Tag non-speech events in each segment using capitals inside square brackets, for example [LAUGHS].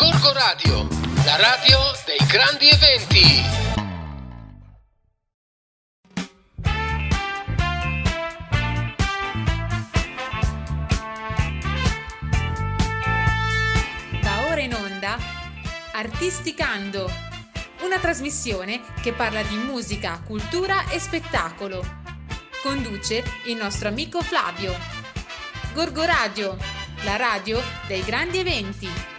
Gorgo Radio, la radio dei grandi eventi. Va ora in onda Artisticando, una trasmissione che parla di musica, cultura e spettacolo. Conduce il nostro amico Flavio. Gorgo Radio, la radio dei grandi eventi.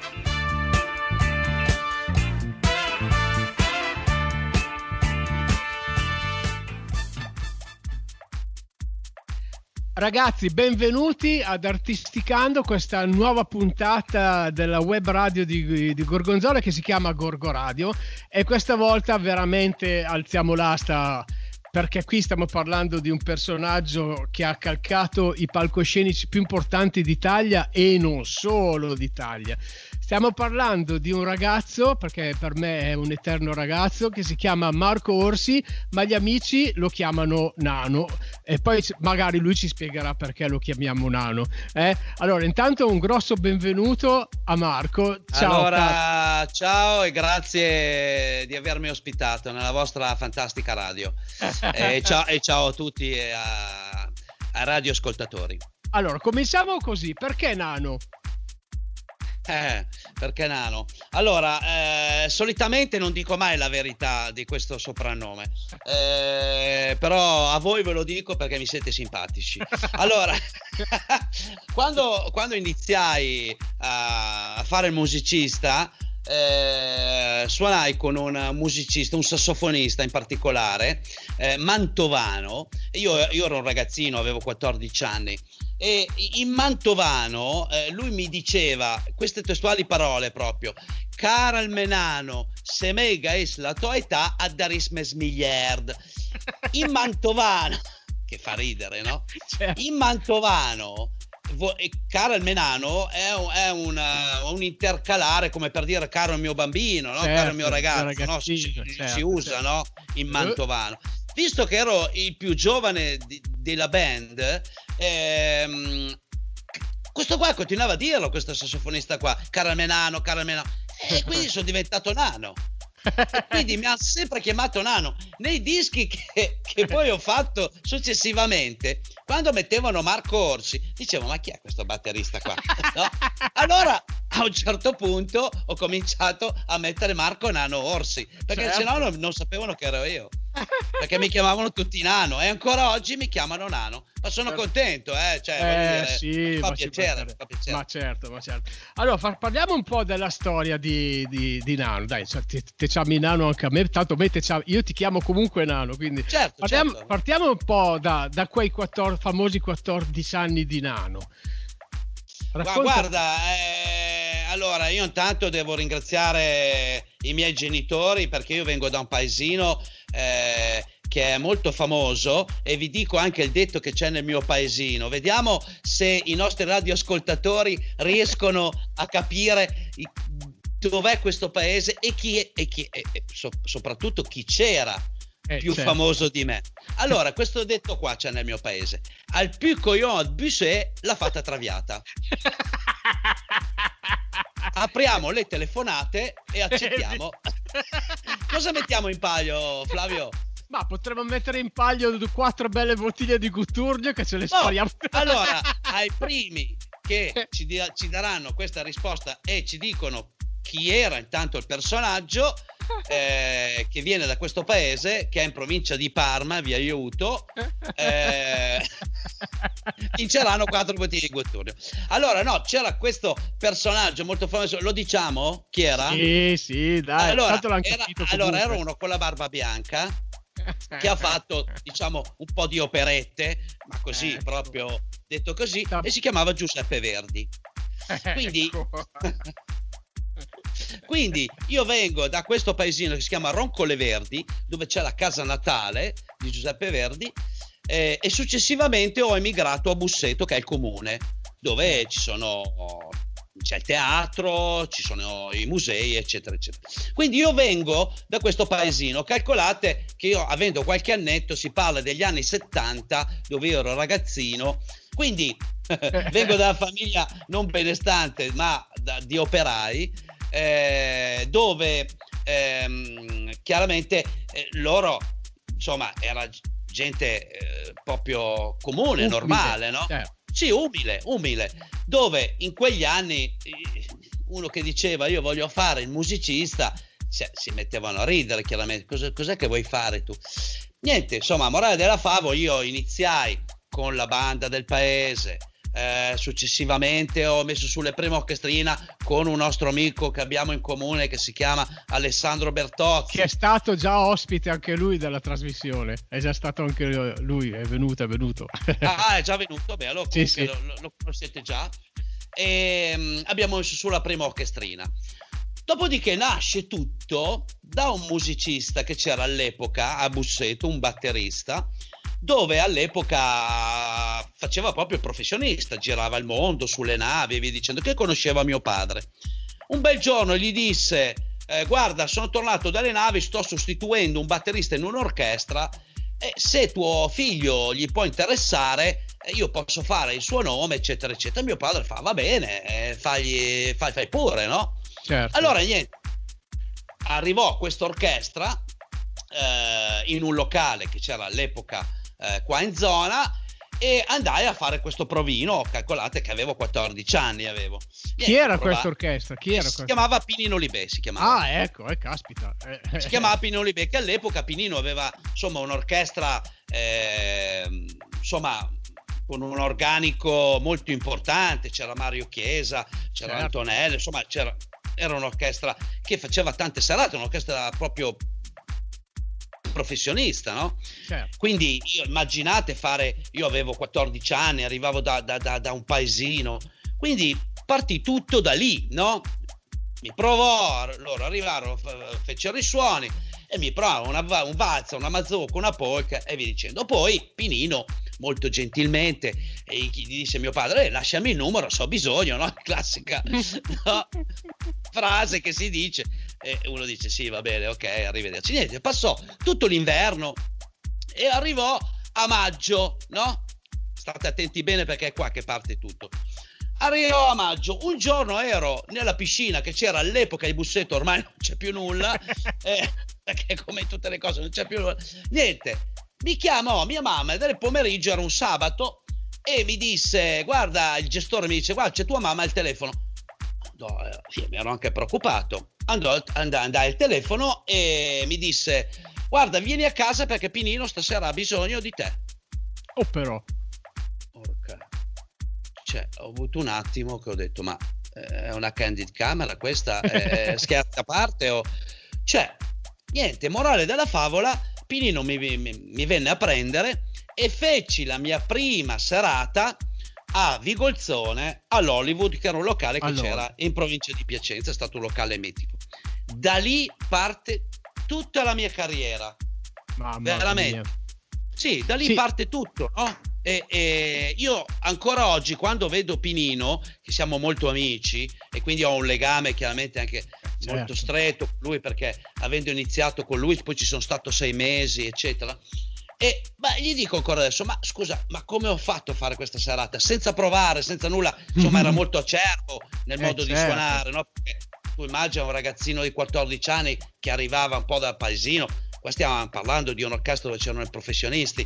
Ragazzi, benvenuti ad Artisticando, questa nuova puntata della web radio di, di Gorgonzola che si chiama Gorgo Radio e questa volta veramente alziamo l'asta perché qui stiamo parlando di un personaggio che ha calcato i palcoscenici più importanti d'Italia e non solo d'Italia. Stiamo parlando di un ragazzo, perché per me è un eterno ragazzo, che si chiama Marco Orsi, ma gli amici lo chiamano Nano e poi magari lui ci spiegherà perché lo chiamiamo Nano. Eh? Allora, intanto un grosso benvenuto a Marco. Ciao. Allora, ciao e grazie di avermi ospitato nella vostra fantastica radio. [LAUGHS] e, ciao, e, ciao, a tutti e a, a radioascoltatori. Allora, cominciamo così. Perché Nano? Eh, perché nano? Allora, eh, solitamente non dico mai la verità di questo soprannome, eh, però a voi ve lo dico perché mi siete simpatici. [LAUGHS] Allora, [LAUGHS] quando, quando, iniziai a fare il musicista, eh, suonai con un musicista, un sassofonista in particolare, eh, Mantovano. Io, io, ero un ragazzino, avevo 14 anni. E in Mantovano eh, lui mi diceva queste testuali parole proprio: Cara Menano, se mega es la tua età, adarismes miliard. In Mantovano, [LAUGHS] che fa ridere, no? Certo. In Mantovano caro il menano è, un, è una, un, intercalare come per dire caro il mio bambino, no? certo, caro il mio ragazzo, no? si, certo, si, usa certo. no? in mantovano. Visto che ero il più giovane di, della band, ehm, questo qua continuava a dirlo, questo sassofonista qua, caro il menano, caro il menano, e quindi [LAUGHS] sono diventato nano. [LAUGHS] quindi mi ha sempre chiamato nano nei dischi che, che, poi ho fatto successivamente quando mettevano Marco Orsi dicevo ma chi è questo batterista qua no? allora a un certo punto ho cominciato a mettere Marco Nano Orsi perché certo. sennò non, non sapevano che ero io perché mi chiamavano tutti Nano e ancora oggi mi chiamano Nano. Ma sono certo. contento eh, cioè, eh, dire, sì, fa, piacere, fa, piacere, ma certo ma certo. Allora fa, parliamo un po' della storia di, di, di Nano. Dai cioè, ti, ti chiami Nano anche a me tanto me te io ti chiamo comunque Nano quindi certo, partiamo, certo. partiamo un po' da, da quei 14, famosi 14 anni di Nano Racconta... Guarda, eh, allora io intanto devo ringraziare i miei genitori perché io vengo da un paesino eh, che è molto famoso e vi dico anche il detto che c'è nel mio paesino. Vediamo se i nostri radioascoltatori riescono a capire dov'è questo paese e chi è, e chi è, e so, soprattutto chi c'era eh, più certo. famoso di me. Allora, questo detto qua c'è nel mio paese. Al più coyon Busset l'ha fatta traviata. Apriamo le telefonate e accettiamo. [LAUGHS] Cosa mettiamo in palio, Flavio? Ma potremmo mettere in palio quattro belle bottiglie di Gutturgio che ce le spariamo. No, allora, ai [LAUGHS] primi che ci, ci daranno questa risposta e ci dicono chi era intanto il personaggio, [LAUGHS] eh, che viene da questo paese che è in provincia di Parma, vi aiuto, [LAUGHS] eh, vinceranno quattro bottiglie di Gotturio. Allora, no, c'era questo personaggio molto famoso, lo diciamo? Chi era? Sì, sì, dai. Allora, era, allora era uno con la barba bianca che ha fatto diciamo un po' di operette ma così ecco. proprio detto così e si chiamava Giuseppe Verdi [LAUGHS] quindi ecco. Quindi io vengo da questo paesino che si chiama Roncole Verdi, dove c'è la casa natale di Giuseppe Verdi, eh, e successivamente ho emigrato a Busseto, che è il comune, dove ci sono c'è il teatro, ci sono i musei, eccetera, eccetera. Quindi io vengo da questo paesino. Calcolate che io, avendo qualche annetto, si parla degli anni 70, dove io ero ragazzino. Quindi [LAUGHS] vengo da una famiglia non benestante, ma da, di operai eh, dove ehm, chiaramente eh, loro, insomma, era gente eh, proprio comune, umile, normale, no? Certo. Sì, umile, umile, dove in quegli anni uno che diceva io voglio fare il musicista, cioè, si mettevano a ridere chiaramente, Cosa, cos'è che vuoi fare tu? Niente, insomma, morale della favo, io iniziai con la banda del paese, eh, successivamente ho messo sulle prime orchestrina con un nostro amico che abbiamo in comune che si chiama Alessandro Bertozzi che è stato già ospite anche lui della trasmissione. È già stato anche lui è venuto è venuto. Ah è già venuto? Beh allora sì, sì. Lo, lo, conoscete già. E um, abbiamo messo sulla prima orchestrina. Dopodiché nasce tutto da un musicista che c'era all'epoca a Busseto, un batterista, dove all'epoca faceva proprio il professionista, girava il mondo sulle navi e via dicendo, che conosceva mio padre. Un bel giorno gli disse, eh, guarda, sono tornato dalle navi, sto sostituendo un batterista in un'orchestra e se tuo figlio gli può interessare, eh, io posso fare il suo nome, eccetera, eccetera. Mio padre fa, va bene, eh, fagli, fai, fai pure, no? Certo. Allora, niente, arrivò questa orchestra eh, in un locale che c'era all'epoca eh, qua in zona e andai a fare questo provino. Calcolate che avevo 14 anni. Avevo. Chi era questa orchestra? Chi era si questa? chiamava Pinino Libè. Si chiamava. Ah, ecco, eh, caspita. Si chiamava Pinino Libè, che all'epoca Pinino aveva insomma un'orchestra, eh, insomma, con un organico molto importante. C'era Mario Chiesa, c'era certo. Antonello, insomma, c'era, era un'orchestra che faceva tante serate, un'orchestra proprio professionista, no? Certo. Quindi io, immaginate fare, io avevo 14 anni, arrivavo da, da, da, da un paesino, quindi partì tutto da lì, no? Mi provò, loro arrivarono, fecero i suoni e mi provò una, un valzer, una mazurka, una polka e via dicendo. Poi Pinino molto gentilmente e gli disse mio padre eh, lasciami il numero so bisogno no? [LAUGHS] classica no? [LAUGHS] frase che si dice e uno dice sì va bene ok arrivederci niente passò tutto l'inverno e arrivò a maggio no state attenti bene perché è qua che parte tutto Arrivò a maggio, un giorno ero nella piscina che c'era all'epoca di Bussetto, ormai non c'è più nulla, [LAUGHS] eh, perché come tutte le cose non c'è più nulla. Niente, mi chiamò mia mamma del pomeriggio, era un sabato, e mi disse, guarda, il gestore mi dice, guarda, c'è tua mamma al telefono. No, eh, sì, mi ero anche preoccupato. Andò, andai, andai al telefono e mi disse, guarda, vieni a casa perché Pinino stasera ha bisogno di te. Oh però. Porca. Cioè, ho avuto un attimo che ho detto, ma eh, è una candid camera questa? [LAUGHS] È scherzo a parte o... Cioè, niente, morale della favola, Pinino mi, mi, mi venne a prendere e feci la mia prima serata a Vigolzone all'Hollywood che era un locale che allora. c'era in provincia di Piacenza è stato un locale mitico da lì parte tutta la mia carriera Mamma veramente mia. sì da lì sì. parte tutto no? e, e, io ancora oggi quando vedo Pinino che siamo molto amici e quindi ho un legame chiaramente anche certo. molto stretto con lui perché avendo iniziato con lui poi ci sono stato sei mesi eccetera e beh, gli dico ancora adesso ma scusa ma come ho fatto a fare questa serata senza provare senza nulla insomma era molto acerbo nel eh, modo certo. di suonare no? perché tu immagina un ragazzino di 14 anni che arrivava un po' dal paesino qua stiamo parlando di un'orchestra dove c'erano i professionisti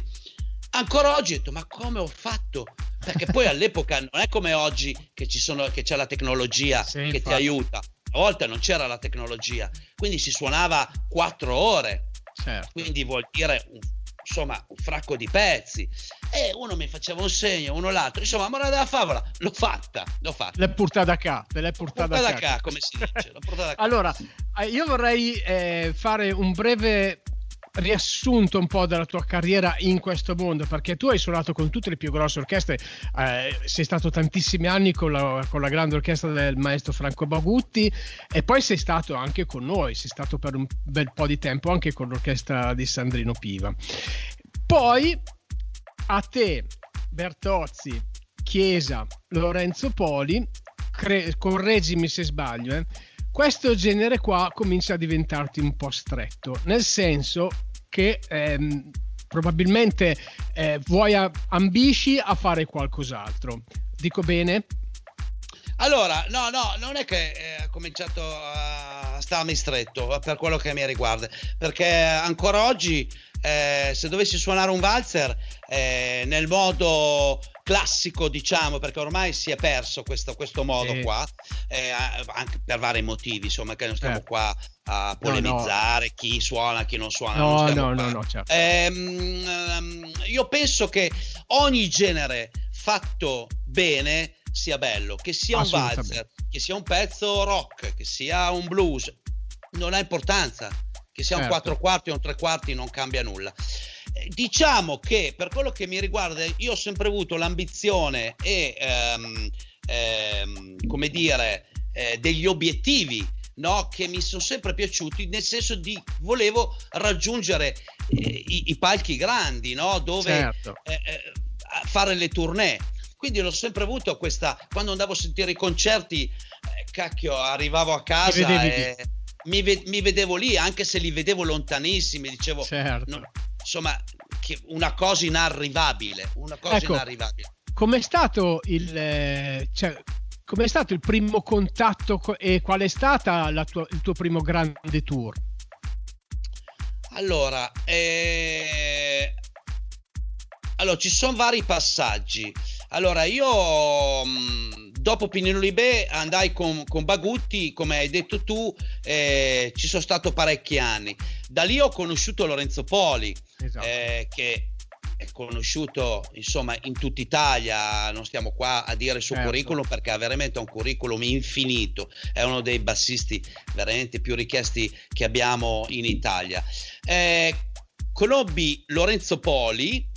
ancora oggi ho detto ma come ho fatto perché poi all'epoca non è come oggi che, sono, che c'è la tecnologia sì, che infatti. ti aiuta una volta non c'era la tecnologia, quindi si suonava quattro ore, certo. quindi vuol dire un, insomma un fracco di pezzi. E uno mi faceva un segno, uno l'altro, insomma, morale della favola, l'ho fatta, l'ho fatta. L'hai portata qua, te l'hai portata, portata qua. come si dice. [LAUGHS] allora, eh, io vorrei eh, fare un breve riassunto un po' della tua carriera in questo mondo, perché tu hai suonato con tutte le più grosse orchestre, eh, sei stato tantissimi anni con la, con la, grande orchestra del maestro Franco Bagutti e poi sei stato anche con noi, sei stato per un bel po' di tempo anche con l'orchestra di Sandrino Piva. Poi a te, Bertozzi, Chiesa, Lorenzo Poli, cre- correggimi se sbaglio, eh, questo genere qua comincia a diventarti un po' stretto, nel senso che ehm, probabilmente eh, vuoi a, ambisci a fare qualcos'altro. Dico bene? Allora, no, no, non è che eh, ha cominciato a starmi stretto per quello che mi riguarda, perché ancora oggi eh, se dovessi suonare un valzer eh, nel modo classico, diciamo, perché ormai si è perso questo, questo modo qua, eh, anche per vari motivi, insomma, che non stiamo certo. qua a polemizzare no, no. chi suona, chi non suona. No, non no, no, no, certo. ehm, io penso che ogni genere fatto bene sia bello, che sia un valzer, che sia un pezzo rock, che sia un blues, non ha importanza che sia un certo. 4 quarti o un 3 quarti non cambia nulla. Diciamo che per quello che mi riguarda, io ho sempre avuto l'ambizione e, ehm, ehm, come dire, eh, degli obiettivi no, che mi sono sempre piaciuti, nel senso di volevo raggiungere eh, i, i, palchi grandi, no, dove certo. eh, eh, fare le tournée. Quindi l'ho sempre avuto questa, quando andavo a sentire i concerti, eh, cacchio, arrivavo a casa e mi, vedevo lì, anche se li vedevo lontanissimi, dicevo, certo. no, insomma, una cosa inarrivabile, una cosa ecco, inarrivabile. Com'è stato il, eh, cioè, com'è stato il primo contatto e qual è stato il tuo primo grande tour? Allora, eh, allora ci sono vari passaggi. Allora, io mh, dopo Pinino Libè andai con, con, Bagutti, come hai detto tu, eh, ci sono stato parecchi anni. Da lì ho conosciuto Lorenzo Poli, esatto. eh, che è conosciuto insomma in tutta Italia, non stiamo qua a dire il suo certo. curriculum perché ha veramente un curriculum infinito, è uno dei bassisti veramente più richiesti che abbiamo in Italia. Eh, conobbi Lorenzo Poli.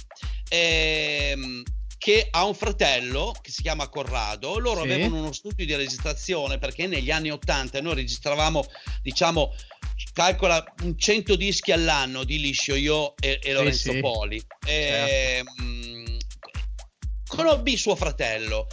Ehm, che ha un fratello che si chiama Corrado. Loro sì. avevano uno studio di registrazione perché negli anni 80 noi registravamo, diciamo, calcola un 100 dischi all'anno di liscio io e, e Lorenzo sì, Poli. Certo. E, mh, conobbi suo fratello.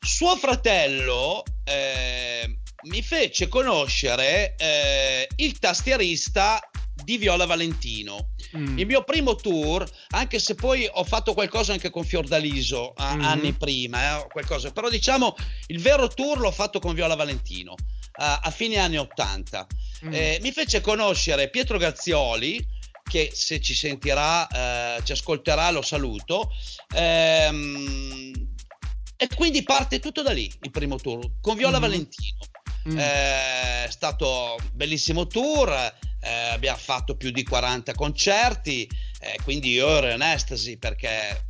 Suo fratello eh, mi fece conoscere eh, il tastierista di Viola Valentino. Mm. Il mio primo tour, anche se poi ho fatto qualcosa anche con Fiordaliso a, mm. anni prima, eh, qualcosa, però diciamo il vero tour l'ho fatto con Viola Valentino a, a fine anni 80. Mm. Eh, mi fece conoscere Pietro Gazzioli, che se ci sentirà, eh, ci ascolterà, lo saluto. Ehm, e quindi parte tutto da lì il primo tour con Viola mm. Valentino. Mm. Eh, è stato un bellissimo tour, eh, abbiamo fatto più di 40 concerti, eh, quindi io ero in estasi perché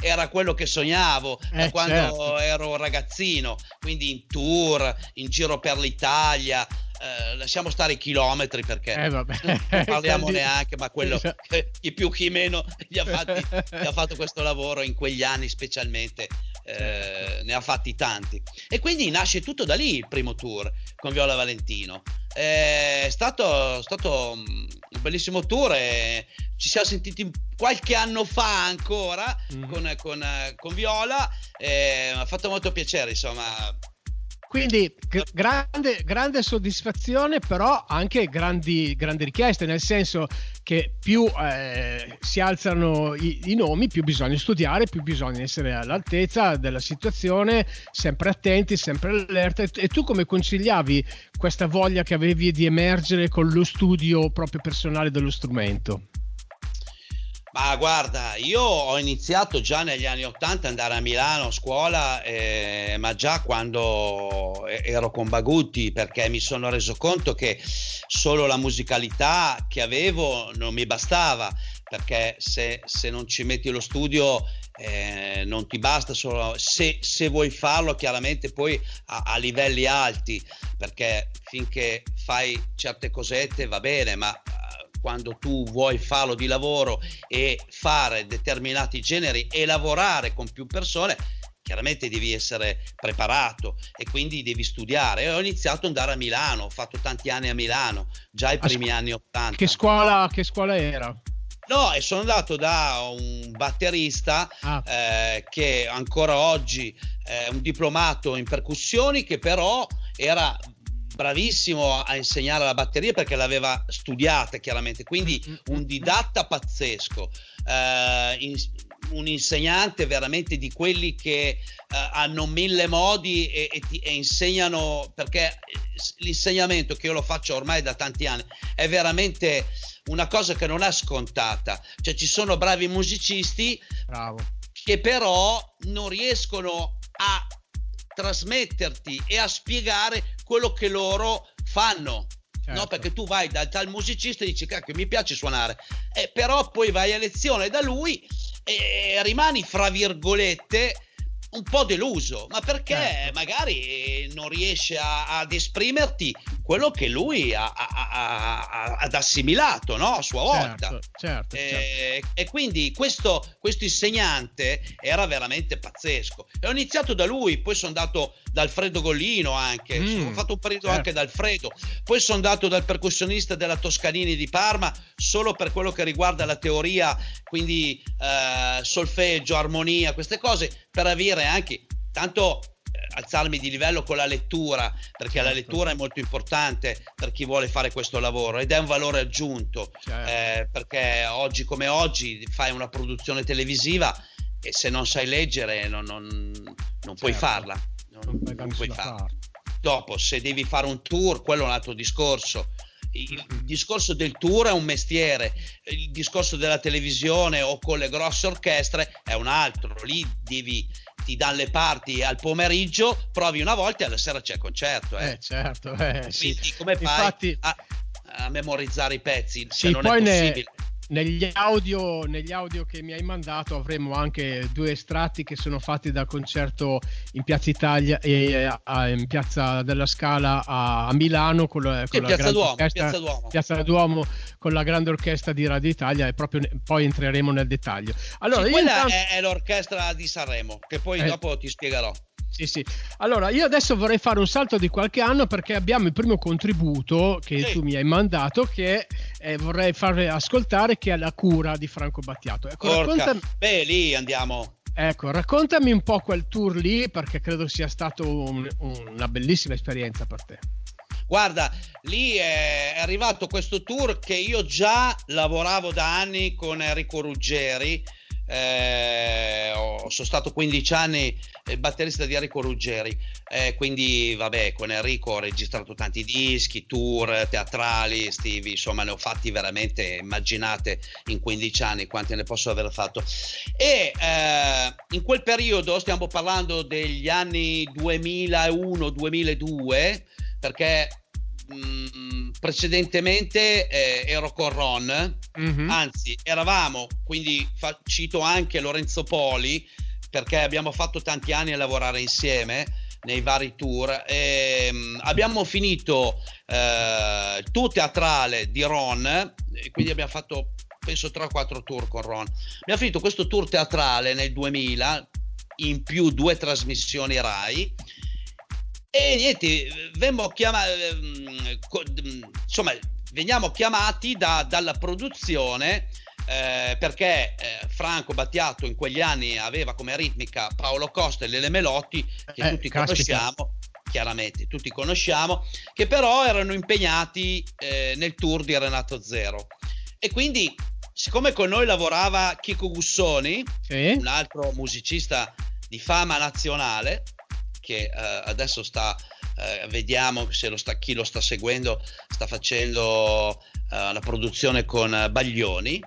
era quello che sognavo eh, da quando certo. ero ragazzino, quindi in tour, in giro per l'Italia. Eh, lasciamo stare i chilometri perché eh, non parliamo neanche, ma quello [LAUGHS] chi più chi meno gli ha, fatti, gli ha fatto questo lavoro in quegli anni specialmente eh, ne ha fatti tanti. E quindi nasce tutto da lì il primo tour con Viola Valentino. Eh, è stato, stato un bellissimo tour e ci siamo sentiti qualche anno fa ancora mm. con, con, con, Viola. Mi ha fatto molto piacere, insomma quindi grande, grande, soddisfazione, però anche grandi, grandi, richieste, nel senso che più eh, si alzano i, i, nomi, più bisogna studiare, più bisogna essere all'altezza della situazione, sempre attenti, sempre allerta. E, tu come consigliavi questa voglia che avevi di emergere con lo studio proprio personale dello strumento? Ma guarda, io ho iniziato già negli anni Ottanta ad andare a Milano a scuola, eh, ma già quando ero con Bagutti, perché mi sono reso conto che solo la musicalità che avevo non mi bastava, perché se, se non ci metti lo studio eh, non ti basta solo se, se, vuoi farlo chiaramente poi a, a, livelli alti perché finché fai certe cosette va bene ma quando tu vuoi farlo di lavoro e fare determinati generi e lavorare con più persone, chiaramente devi essere preparato e quindi devi studiare. E ho iniziato ad andare a Milano, ho fatto tanti anni a Milano, già i primi anni 80. Che scuola, che scuola era? No, e sono andato da un batterista ah. eh, che ancora oggi è un diplomato in percussioni che però era bravissimo a insegnare la batteria perché l'aveva studiata chiaramente, quindi mm, mm, un mm, didatta pazzesco. Eh, in, un insegnante veramente di quelli che uh, hanno mille modi e, e, ti, e, insegnano, perché l'insegnamento che io lo faccio ormai da tanti anni è veramente una cosa che non è scontata. Cioè ci sono bravi musicisti Bravo. che però non riescono a trasmetterti e a spiegare quello che loro fanno. Certo. No, perché tu vai dal tal musicista e dici cacchio mi piace suonare, eh, però poi vai a lezione da lui e rimani fra virgolette un po' deluso, ma perché certo. magari non riesce a, ad esprimerti quello che lui ha, ha, ha, ad assimilato no? a sua volta. Certo, certo, e, certo. e, quindi questo, questo, insegnante era veramente pazzesco. E ho iniziato da lui, poi sono andato da Alfredo Gollino anche, mm, ho fatto un periodo certo. anche da Alfredo, poi sono andato dal percussionista della Toscanini di Parma solo per quello che riguarda la teoria, quindi eh, solfeggio, armonia, queste cose, per avere anche tanto alzarmi di livello con la lettura, perché certo. la lettura è molto importante per chi vuole fare questo lavoro ed è un valore aggiunto, certo. eh, perché oggi come oggi fai una produzione televisiva e se non sai leggere non, non, non certo. puoi farla. Non, non puoi farla. Dopo, se devi fare un tour, quello è un altro discorso. Il discorso del tour è un mestiere, il discorso della televisione o con le grosse orchestre è un altro. Lì devi, ti danno le parti al pomeriggio, provi una volta e alla sera c'è il concerto. Eh, eh certo. Eh, Quindi sì. come fai Infatti, a, a, memorizzare i pezzi se sì, non è possibile? Ne negli audio, negli audio, che mi hai mandato avremo anche due estratti che sono fatti dal concerto in Piazza Italia e in Piazza della Scala a, Milano con, la, con la Piazza, Duomo, orchestra, Piazza, Duomo. Piazza Duomo con la grande orchestra di Radio Italia e proprio poi entreremo nel dettaglio. Allora, sì, quella intanto... è, è, l'orchestra di Sanremo che poi eh. dopo ti spiegherò. Sì, sì. Allora, io adesso vorrei fare un salto di qualche anno perché abbiamo il primo contributo che sì. tu mi hai mandato che eh, vorrei far ascoltare che è la cura di Franco Battiato. Ecco, raccontami... Beh, lì andiamo. Ecco, raccontami un po' quel tour lì perché credo sia stata un, una bellissima esperienza per te. Guarda, lì è arrivato questo tour che io già lavoravo da anni con Enrico Ruggeri eh, sono stato 15 anni il batterista di Enrico Ruggeri, eh, quindi vabbè, con Enrico ho registrato tanti dischi, tour teatrali, Stevie, insomma ne ho fatti veramente, immaginate in 15 anni quanti ne posso aver fatto. E eh, in quel periodo, stiamo parlando degli anni 2001-2002, perché Mm, precedentemente eh, ero con Ron, mm-hmm. anzi eravamo, quindi fa- cito anche Lorenzo Poli perché abbiamo fatto tanti anni a lavorare insieme nei vari tour. E, um, abbiamo finito eh, il tour teatrale di Ron, e quindi abbiamo fatto penso 3-4 tour con Ron. Abbiamo finito questo tour teatrale nel 2000, in più due trasmissioni RAI e niente, vemmo chiamati, ehm, insomma, veniamo chiamati da, dalla produzione eh, perché eh, Franco Battiato in quegli anni aveva come ritmica Paolo Costa e Lele Melotti, che eh, tutti caspita. conosciamo, chiaramente tutti conosciamo, che però erano impegnati eh, nel tour di Renato Zero. E quindi, siccome con noi lavorava Chico Gussoni, sì. un altro musicista di fama nazionale, che eh, adesso sta, eh, vediamo se lo sta, chi lo sta seguendo, sta facendo eh, la produzione con Baglioni.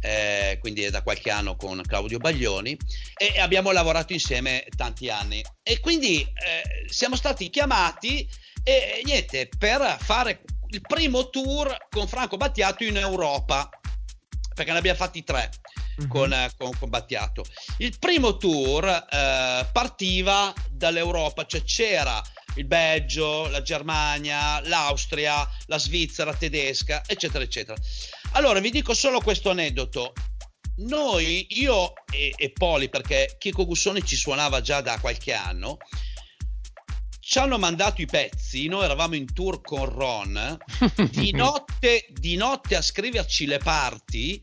Eh, quindi è da qualche anno con Claudio Baglioni e abbiamo lavorato insieme tanti anni e quindi eh, siamo stati chiamati e niente per fare il primo tour con Franco Battiato in Europa perché ne abbiamo fatti tre mm-hmm. con, con, con, Battiato. Il primo tour eh, partiva dall'Europa, cioè c'era il Belgio, la Germania, l'Austria, la Svizzera tedesca, eccetera, eccetera. Allora vi dico solo questo aneddoto. Noi, io e, e Poli, perché Chico Gussoni ci suonava già da qualche anno, ci hanno mandato i pezzi, noi eravamo in tour con Ron, [LAUGHS] di notte, di notte a scriverci le parti,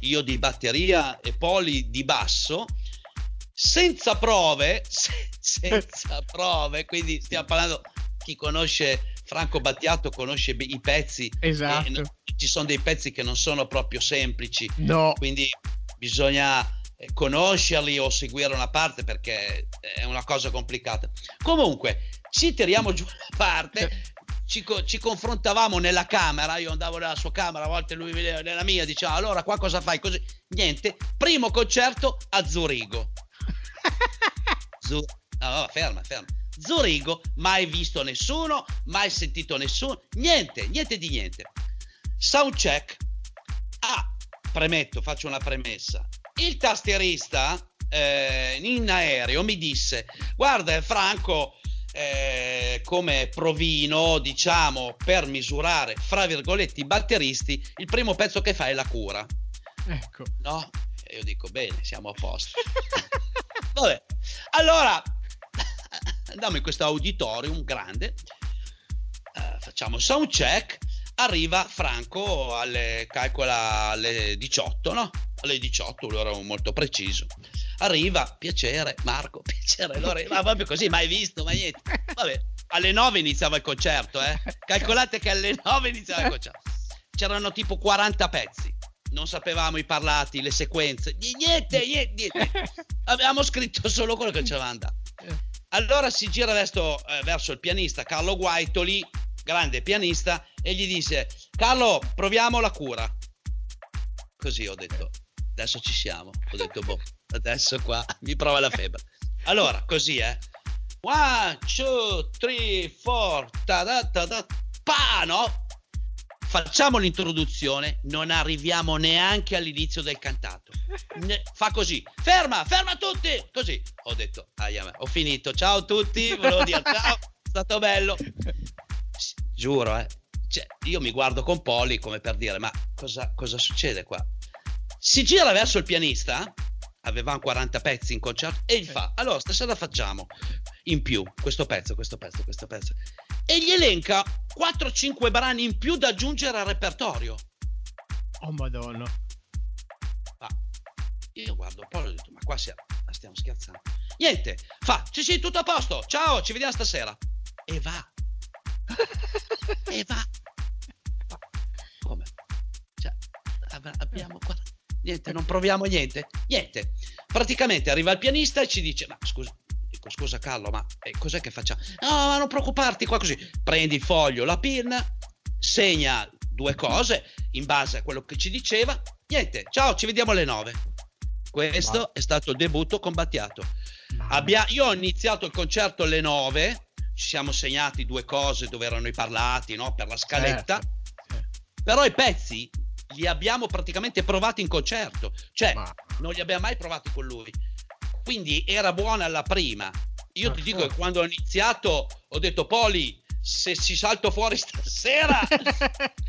io di batteria e Poli di basso, senza prove, [LAUGHS] senza prove, quindi stiamo parlando, chi conosce Franco Battiato conosce i pezzi, esatto. ci sono dei pezzi che non sono proprio semplici, no. quindi bisogna eh, conoscerli o seguire una parte perché è una cosa complicata. Comunque, ci tiriamo giù una parte. Ci, ci, confrontavamo nella camera, io andavo nella sua camera, a volte lui vedeva nella mia, diceva allora qua cosa fai? Così, niente, primo concerto a Zurigo. [LAUGHS] Zu- no, ferma, ferma. Zurigo, mai visto nessuno, mai sentito nessuno, niente, niente di niente. Soundcheck. Ah, premetto, faccio una premessa. Il tastierista eh, in aereo mi disse: Guarda, Franco, eh, come provino, diciamo, per misurare, fra virgolette, i batteristi, il primo pezzo che fa è la cura. Ecco. No? E io dico, bene, siamo a posto. [LAUGHS] Vabbè, allora [LAUGHS] andiamo in questo auditorium grande, eh, facciamo sound check, arriva Franco alle, calcola alle 18, no? Alle 18, lui era molto preciso. Arriva, piacere, Marco, [LAUGHS] piacere, allora, ma proprio così, mai visto, mai niente. Vabbè, alle 9 iniziava il concerto, eh? Calcolate che alle 9 iniziava il concerto. C'erano tipo 40 pezzi non sapevamo i parlati, le sequenze, niente, niente, niente. Avevamo scritto solo quello che ci aveva dato. Allora si gira verso, eh, verso il pianista Carlo Guaitoli, grande pianista, e gli dice: Carlo, proviamo la cura. Così ho detto: Adesso ci siamo. Ho detto: Boh, adesso qua mi prova la febbre. Allora, così, eh. One, two, three, four, ta da ta da, pa, no? Facciamo l'introduzione, non arriviamo neanche all'inizio del cantato. Ne- fa così, ferma, ferma tutti! Così ho detto, ah, ho finito, ciao a tutti, volevo dire ciao, è stato bello. Giuro, eh. Cioè, io mi guardo con Poli come per dire, ma cosa, cosa succede qua? Si gira verso il pianista, avevamo 40 pezzi in concerto, e gli fa, allora stasera facciamo in più questo pezzo, questo pezzo, questo pezzo e gli elenca 4-5 brani in più da aggiungere al repertorio. Oh madonna. Ma io guardo un po' e ho detto, ma qua stiamo, stiamo scherzando. Niente, fa, sì sì, tutto a posto, ciao, ci vediamo stasera. E va. E va. Come? Cioè, abbiamo qua... Niente, non proviamo niente. Niente. Praticamente arriva il pianista e ci dice, ma scusa, dico scusa Carlo ma eh, cos'è che facciamo no ma non preoccuparti qua così prendi il foglio la pinna segna due cose in base a quello che ci diceva niente ciao ci vediamo alle nove questo wow. è stato il debutto con Battiato Abbia, io ho iniziato il concerto alle nove ci siamo segnati due cose dove erano i parlati no? per la scaletta certo. però i pezzi li abbiamo praticamente provati in concerto cioè Ma... non li abbiamo mai provati con lui quindi era buona la prima. Io ti dico che quando ho iniziato ho detto Poli, se ci salto fuori [LAUGHS] stasera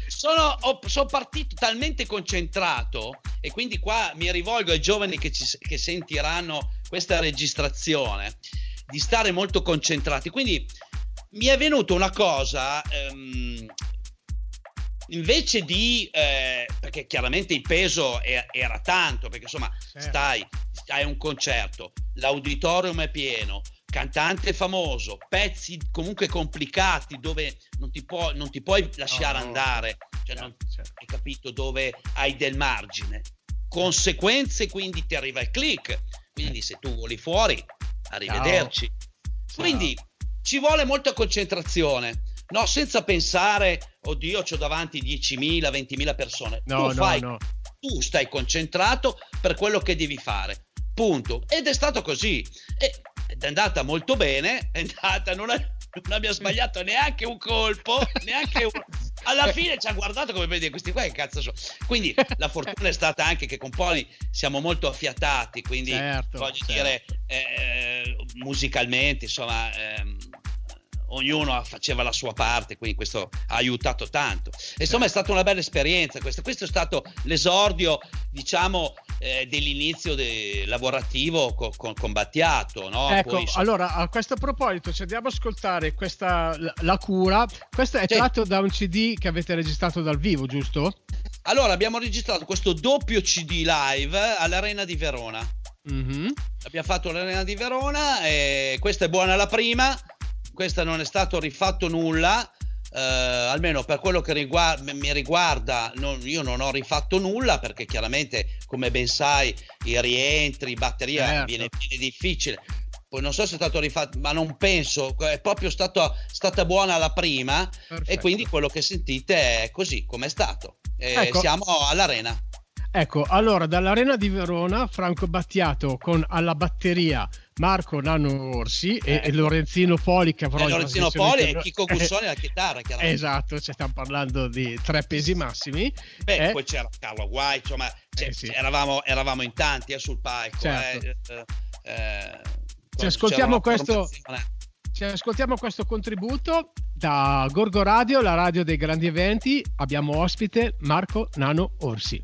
sono, sono, partito talmente concentrato e quindi qua mi rivolgo ai giovani che, ci, che sentiranno questa registrazione di stare molto concentrati quindi mi è venuta una cosa ehm, invece di eh, perché chiaramente il peso è, era tanto perché insomma certo. stai hai un concerto, l'auditorium è pieno, cantante famoso, pezzi comunque complicati dove non ti, può, non ti puoi lasciare no, andare, cioè certo, non, certo. hai capito dove hai del margine. Conseguenze, quindi ti arriva il click, quindi se tu voli fuori, arrivederci. Ciao. Quindi ci vuole molta concentrazione. No, senza pensare, oddio, ho davanti 10.000, 20.000 persone. No, tu, fai, no. tu stai concentrato per quello che devi fare punto. Ed è stato così. Ed è andata molto bene, è andata, non, è, non abbia sbagliato neanche un colpo, neanche un... Alla fine ci ha guardato come dire questi qua che cazzo sono. Quindi la fortuna è stata anche che con Poli siamo molto affiatati, quindi certo, voglio certo. dire eh, musicalmente, insomma... Ehm, ognuno faceva la sua parte, quindi questo ha aiutato tanto. Insomma, è stata una bella esperienza. Questo, questo è stato l'esordio, diciamo, eh, dell'inizio de- lavorativo con, con, con Battiato. No? Ecco, Poi... allora a questo proposito, ci andiamo ad ascoltare questa La cura. Questo è tratto da un CD che avete registrato dal vivo, giusto? Allora, abbiamo registrato questo doppio CD live all'Arena di Verona. Mm-hmm. Abbiamo fatto l'Arena di Verona e questa è buona la prima questa non è stato rifatto nulla. eh, almeno per quello che riguarda, mi riguarda, non, io non ho rifatto nulla perché chiaramente, come ben sai, i rientri, batteria certo. viene, viene difficile poi non so se è stato rifatto, ma non penso, è proprio stato, stata buona la prima Perfetto. e quindi quello che sentite è così come è stato. Ecco. Siamo all'arena. Ecco, allora dall'Arena di Verona, Franco Battiato con alla batteria Marco Nano Orsi eh. e, Lorenzino Poli che avrà eh, Lorenzino Poli e Chico Gussoni [LAUGHS] alla chitarra chiaramente. esatto, ci stiamo parlando di tre pesi massimi beh eh. poi c'era Carlo Guai insomma cioè, sì. eravamo, eravamo, in tanti eh, sul palco certo. Eh, ci ascoltiamo questo ci ascoltiamo questo contributo da Gorgo Radio, la radio dei grandi eventi. Abbiamo ospite Marco Nano Orsi.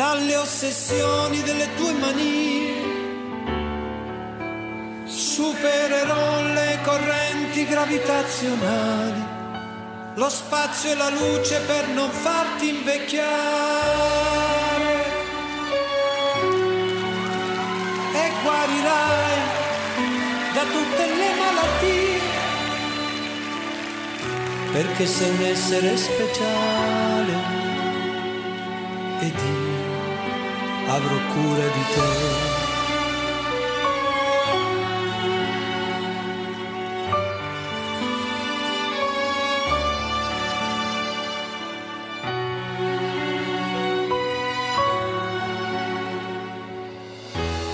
dalle ossessioni delle tue manie supererò le correnti gravitazionali, lo spazio e la luce per non farti invecchiare. E guarirai da tutte le malattie, perché sei un essere speciale ed io avrò cura di te.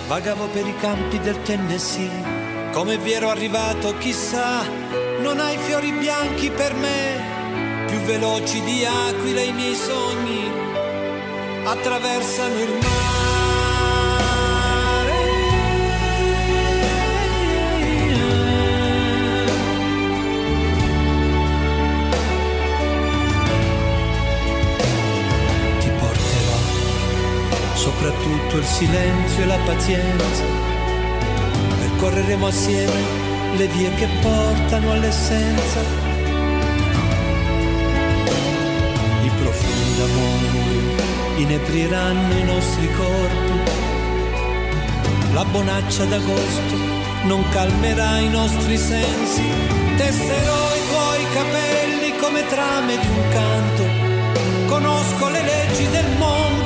Vagavo per i campi del Tennessee, come vi ero arrivato chissà, non hai fiori bianchi per me, più veloci di aquila i miei sogni attraversano il mare. Soprattutto il silenzio e la pazienza. Percorreremo assieme le vie che portano all'essenza. I profumi d'amore inebrieranno i nostri corpi. La bonaccia d'agosto non calmerà i nostri sensi. Tesserò i tuoi capelli come trame di un canto. Conosco le leggi del mondo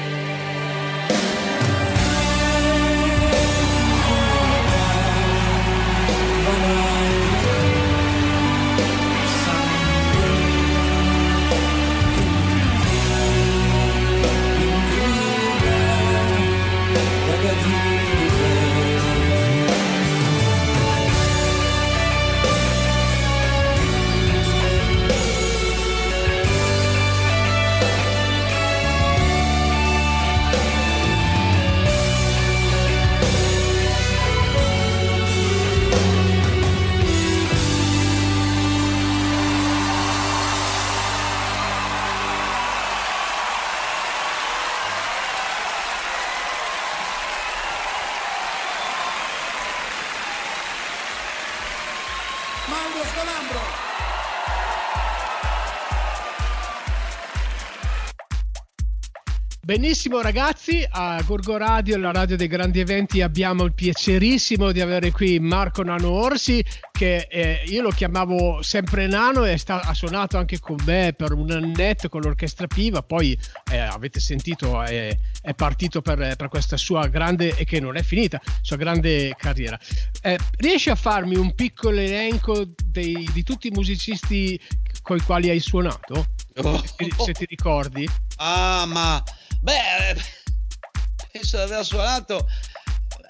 Benissimo ragazzi, a Gorgo Radio, la radio dei grandi eventi, abbiamo il piacerissimo di avere qui Marco Nano Orsi, che eh, io lo chiamavo sempre Nano e sta, ha suonato anche con me per un annetto con l'orchestra Piva, poi eh, avete sentito è, è partito per, per, questa sua grande, e che non è finita, sua grande carriera. Eh, riesci a farmi un piccolo elenco dei, di tutti i musicisti con i quali hai suonato? Oh. Se, ti ricordi? Ah, ma Beh, penso di aver suonato.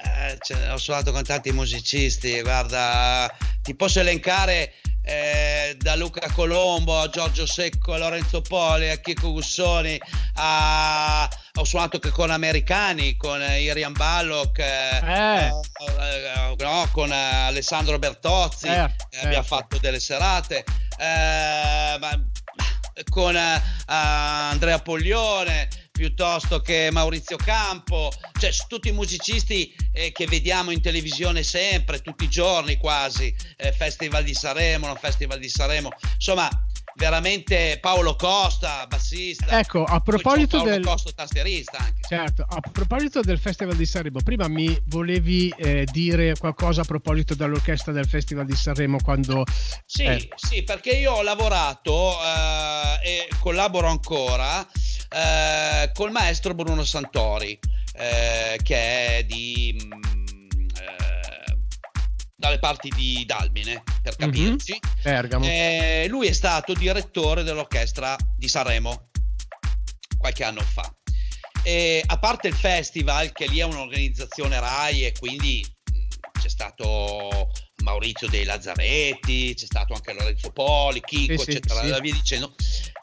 Eh, cioè, ho suonato con tanti musicisti. Guarda, ti posso elencare eh, da Luca Colombo a Giorgio Secco a Lorenzo Poli a Chico Gussoni. A... Ho suonato anche con americani, con Irian Ballock, eh, eh. eh no, con Alessandro Bertozzi. Certo, abbiamo certo. fatto delle serate. Ma, con Andrea Poglione piuttosto che Maurizio Campo, cioè tutti i musicisti eh, che vediamo in televisione sempre, tutti i giorni quasi, eh, Festival di Sanremo, non Festival di Sanremo, insomma veramente Paolo Costa, bassista. Ecco, a proposito Paolo del Costa, tastierista anche. Certo, a proposito del Festival di Sanremo, prima mi volevi eh, dire qualcosa a proposito dell'orchestra del Festival di Sanremo quando Sì, eh. sì, perché io ho lavorato eh, e collaboro ancora eh, col maestro Bruno Santori, eh, che è di mm, dalle parti di Dalmine, per mhm. capirci. Mm-hmm. Eh, lui è stato direttore dell'orchestra di Sanremo qualche anno fa. E a parte il festival, che lì è un'organizzazione RAI e quindi c'è stato Maurizio dei Lazzaretti, c'è stato anche Lorenzo Poli, Chico, sì, eccetera, sì, sì. via dicendo.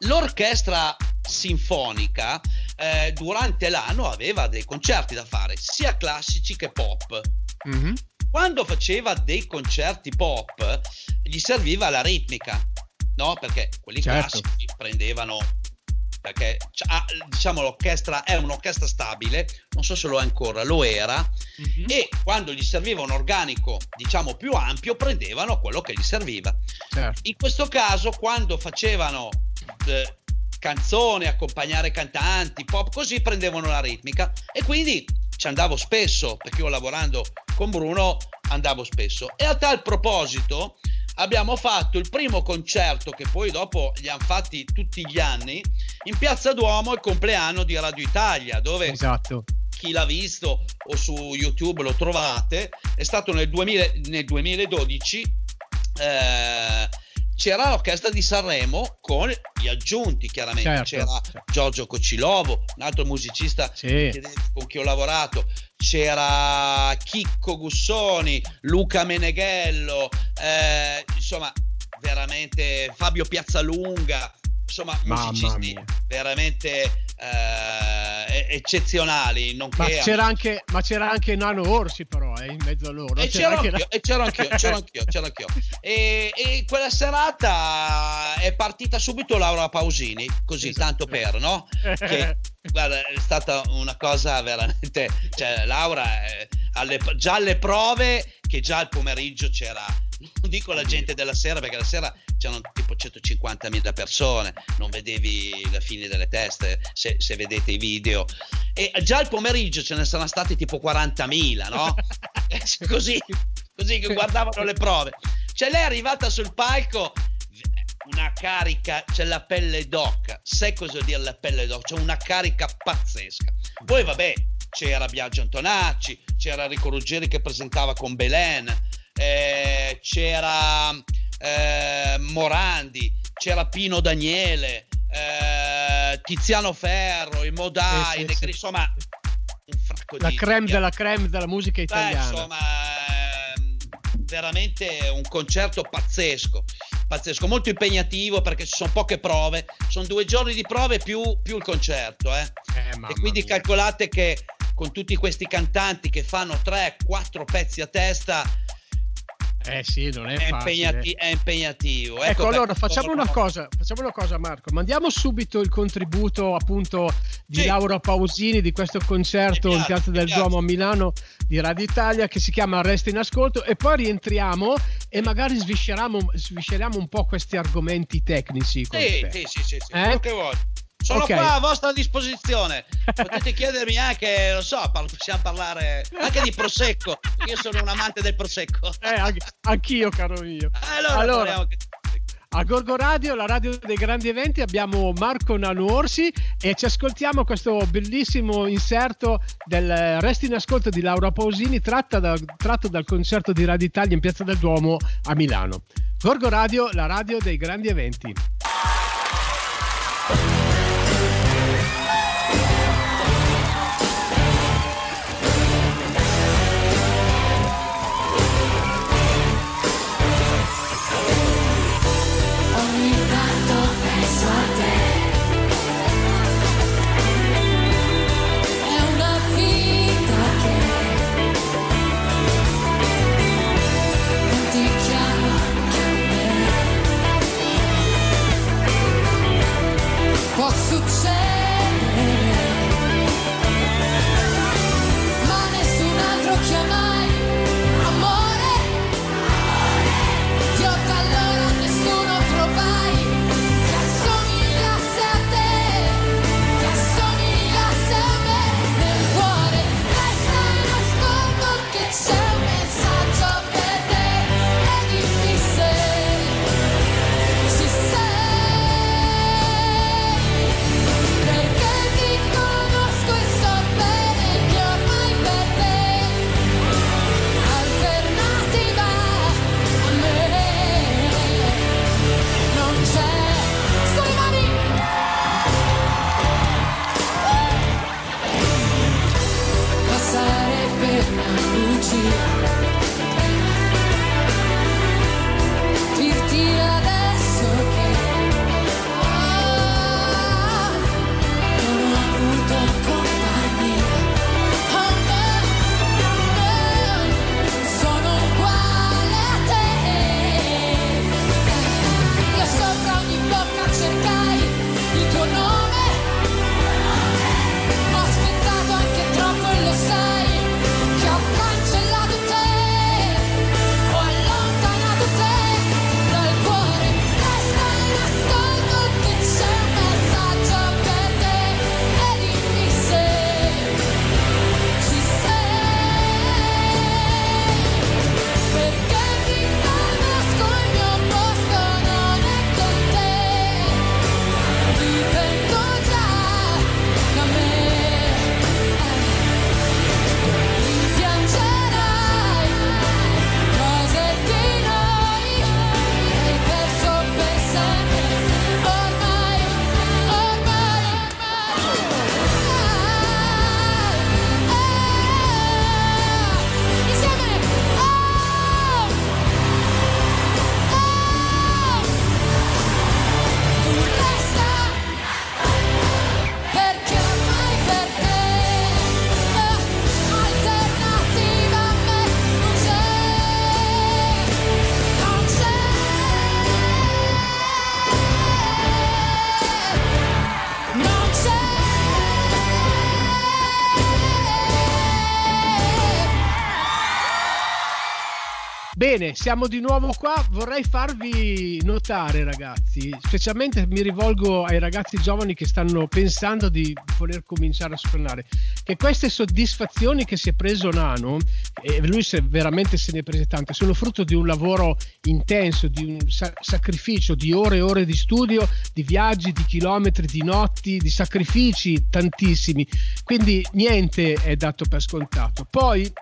L'orchestra sinfonica eh, durante l'anno aveva dei concerti da fare, sia classici che pop. Mm-hmm. Quando faceva dei concerti pop, gli serviva la ritmica, no? Perché quelli certo. classici prendevano perché ah, diciamo l'orchestra è un'orchestra stabile, non so se lo è ancora, lo era, mm-hmm. e quando gli serviva un organico diciamo più ampio prendevano quello che gli serviva. Certo. In questo caso quando facevano eh, canzoni, accompagnare cantanti, pop, così prendevano la ritmica e quindi ci andavo spesso, perché io lavorando con Bruno andavo spesso. E a tal proposito abbiamo fatto il primo concerto che poi dopo li hanno fatti tutti gli anni in Piazza Duomo il compleanno di Radio Italia, dove esatto. chi l'ha visto o su YouTube lo trovate, è stato nel, 2000, nel 2012. Eh, c'era l'orchestra di Sanremo con gli aggiunti chiaramente certo, c'era certo. Giorgio Cocilovo un altro musicista sì. con cui ho lavorato c'era Chicco Gussoni Luca Meneghello eh, insomma veramente Fabio Piazzalunga insomma musicisti veramente eh, eccezionali. Ma c'era, anche, ma, c'era anche, Nano Orsi, però, eh, in mezzo a loro. E c'era, c'era, anch'io, la... e c'ero anch'io, c'ero [LAUGHS] anch'io, c'ero anch'io. E, e, quella serata è partita subito Laura Pausini, così esatto. tanto per, no? Che, [LAUGHS] guarda, è stata una cosa veramente. Cioè, Laura, eh, alle, già alle prove, che già al pomeriggio c'era non dico la gente della sera perché la sera c'erano tipo 150.000 persone, non vedevi la fine delle teste se, se, vedete i video. E già al pomeriggio ce ne sono stati tipo 40.000, no? [LAUGHS] così, così che guardavano le prove. Cioè lei è arrivata sul palco, una carica, c'è la pelle d'oca, sai cosa dire la pelle d'oca? C'è una carica pazzesca. Poi vabbè, c'era Biagio Antonacci, c'era Rico Ruggeri che presentava con Belen, eh, c'era eh, Morandi, c'era Pino Daniele, eh, Tiziano Ferro, i Modai, sì, sì, sì. insomma un fracco la di... La creme della creme della musica italiana. Beh, insomma, ehm, veramente un concerto pazzesco, pazzesco, molto impegnativo perché ci sono poche prove, sono due giorni di prove più, più il concerto, eh? Eh, e quindi mia. calcolate che con tutti questi cantanti che fanno 3-4 pezzi a testa eh sì, non è, è, impegnati- è impegnativo. Ecco, ecco allora facciamo una, cosa, facciamo una cosa, Marco. Mandiamo subito il contributo appunto di sì. Laura Pausini di questo concerto in Piazza del Duomo a Milano di Radio Italia che si chiama Resta in ascolto e poi rientriamo e magari svisceriamo, svisceriamo un po' questi argomenti tecnici. Sì, sì, sì, sì, sì. Eh? Sono Ok. qua a vostra disposizione. Potete chiedermi anche, lo so, possiamo parlare anche di prosecco. Io sono un amante del prosecco. Eh, anch'io, caro mio. Allora, Allora, prosecco. A Gorgo Radio, la radio dei grandi eventi, abbiamo Marco Nano Orsi e ci ascoltiamo questo bellissimo inserto del eh, Resti in ascolto di Laura Pausini tratta da- tratto dal concerto di Radio Italia in Piazza del Duomo a Milano. Gorgo Radio, la radio dei grandi eventi. Bene, siamo di nuovo qua. Vorrei farvi notare, ragazzi, specialmente mi rivolgo ai ragazzi giovani che stanno pensando di voler cominciare a suonare, che queste soddisfazioni che si è preso Nano, e lui se veramente se ne è prese tante, sono frutto di un lavoro intenso, di un sa- sacrificio, di ore e ore di studio, di viaggi, di chilometri, di notti, di sacrifici tantissimi. Quindi niente è dato per scontato. Poi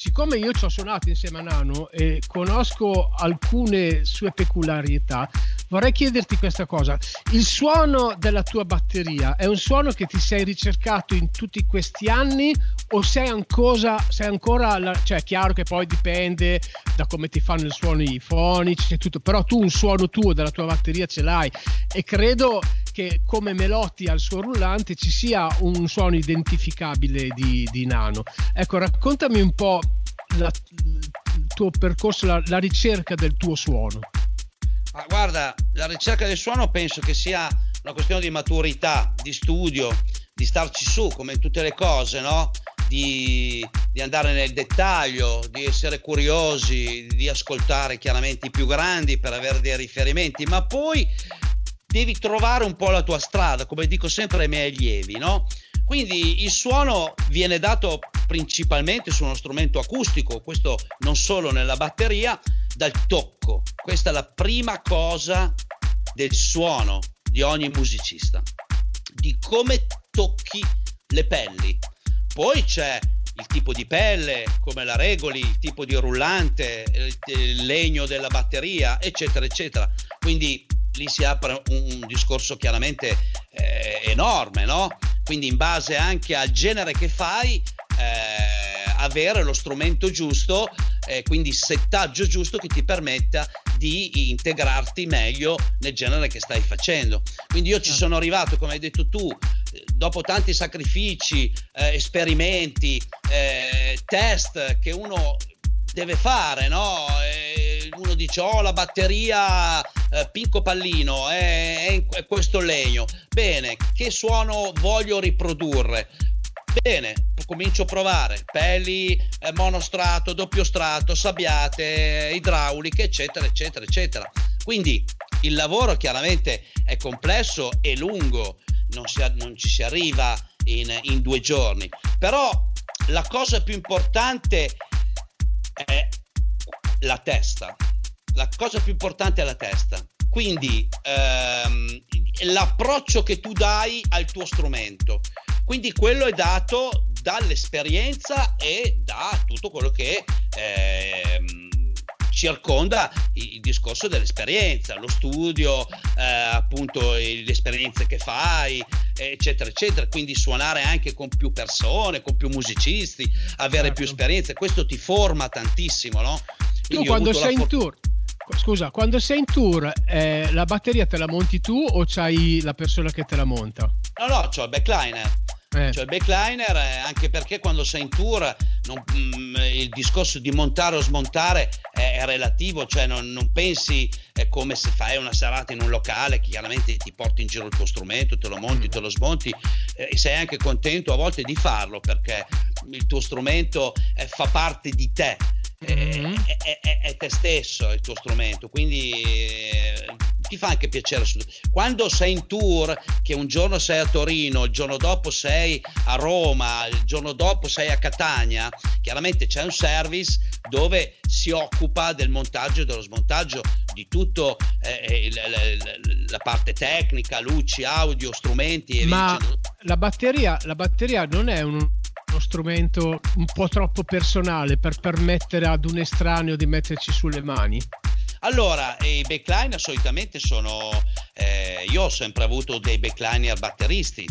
siccome io ci ho suonato insieme a Nano e conosco alcune sue peculiarità, vorrei chiederti questa cosa. Il suono della tua batteria è un suono che ti sei ricercato in tutti questi anni o sei ancora, sei ancora la- cioè è chiaro che poi dipende da come ti fanno i suoni fonici e tutto, però tu un suono tuo della tua batteria ce l'hai e credo che come Melotti al suo rullante ci sia un suono identificabile di, di Nano. Ecco, raccontami un po' la- il tuo percorso, la, la ricerca del tuo suono. Ma guarda, la ricerca del suono penso che sia una questione di maturità, di studio, di starci su come tutte le cose, no? Di, di andare nel dettaglio, di essere curiosi, di ascoltare chiaramente i più grandi per avere dei riferimenti, ma poi devi trovare un po' la tua strada, come dico sempre ai miei allievi, no? Quindi il suono viene dato principalmente su uno strumento acustico, questo non solo nella batteria, dal tocco. Questa è la prima cosa del suono di ogni musicista, di come tocchi le pelli. Poi c'è il tipo di pelle, come la regoli, il tipo di rullante, il, legno della batteria, eccetera, eccetera. Quindi lì si apre un, un discorso chiaramente eh, enorme, no? Quindi in base anche al genere che fai, eh, avere lo strumento giusto, eh, quindi settaggio giusto che ti permetta di integrarti meglio nel genere che stai facendo. Quindi io ci sono arrivato, come hai detto tu, eh, dopo tanti sacrifici, eh, esperimenti, eh, test che uno deve fare, no? Eh, uno dice, oh la batteria eh, Pinco Pallino è, è, in- è questo legno. Bene, che suono voglio riprodurre? Bene, comincio a provare pelli, eh, monostrato, doppio strato, sabbiate, idrauliche, eccetera, eccetera, eccetera. Quindi il lavoro chiaramente è complesso e lungo, non, si- non ci si arriva in, in due giorni, però la cosa più importante è la testa. La cosa più importante è la testa. Quindi ehm, l'approccio che tu dai al tuo strumento. Quindi quello è dato dall'esperienza e da tutto quello che ehm, circonda il, discorso dell'esperienza, lo studio, eh, appunto le esperienze che fai, eccetera, eccetera. Quindi suonare anche con più persone, con più musicisti, avere più Certo. esperienze, questo ti forma tantissimo, no? Tu Quindi ho quando sei in for- tour, scusa, quando sei in tour, eh, la batteria te la monti tu o c'hai la persona che te la monta? No, no, c'ho il backliner. Eh, Cioè il backliner, eh, anche perché quando sei in tour non- mm, il discorso di montare o smontare è, è relativo, cioè non, non pensi è come se fai una serata in un locale, che chiaramente ti porti in giro il tuo strumento, te lo monti, te lo smonti eh, e sei anche contento a volte di farlo perché il tuo strumento eh, fa parte di te. Eh, Mhm. È, è- è- è te stesso il tuo strumento, quindi eh, ti fa anche piacere. Quando sei in tour, che un giorno sei a Torino, il giorno dopo sei a Roma, il giorno dopo sei a Catania, chiaramente c'è un service dove si occupa del montaggio e dello smontaggio di tutto eh, il- il- la parte tecnica, luci, audio, strumenti e via Ma dicendo. la batteria, la batteria non è un- uno strumento un po' troppo personale per permettere ad un estraneo di metterci sulle mani? Allora, i backliner solitamente sono. eh, io ho sempre avuto dei backliner batteristi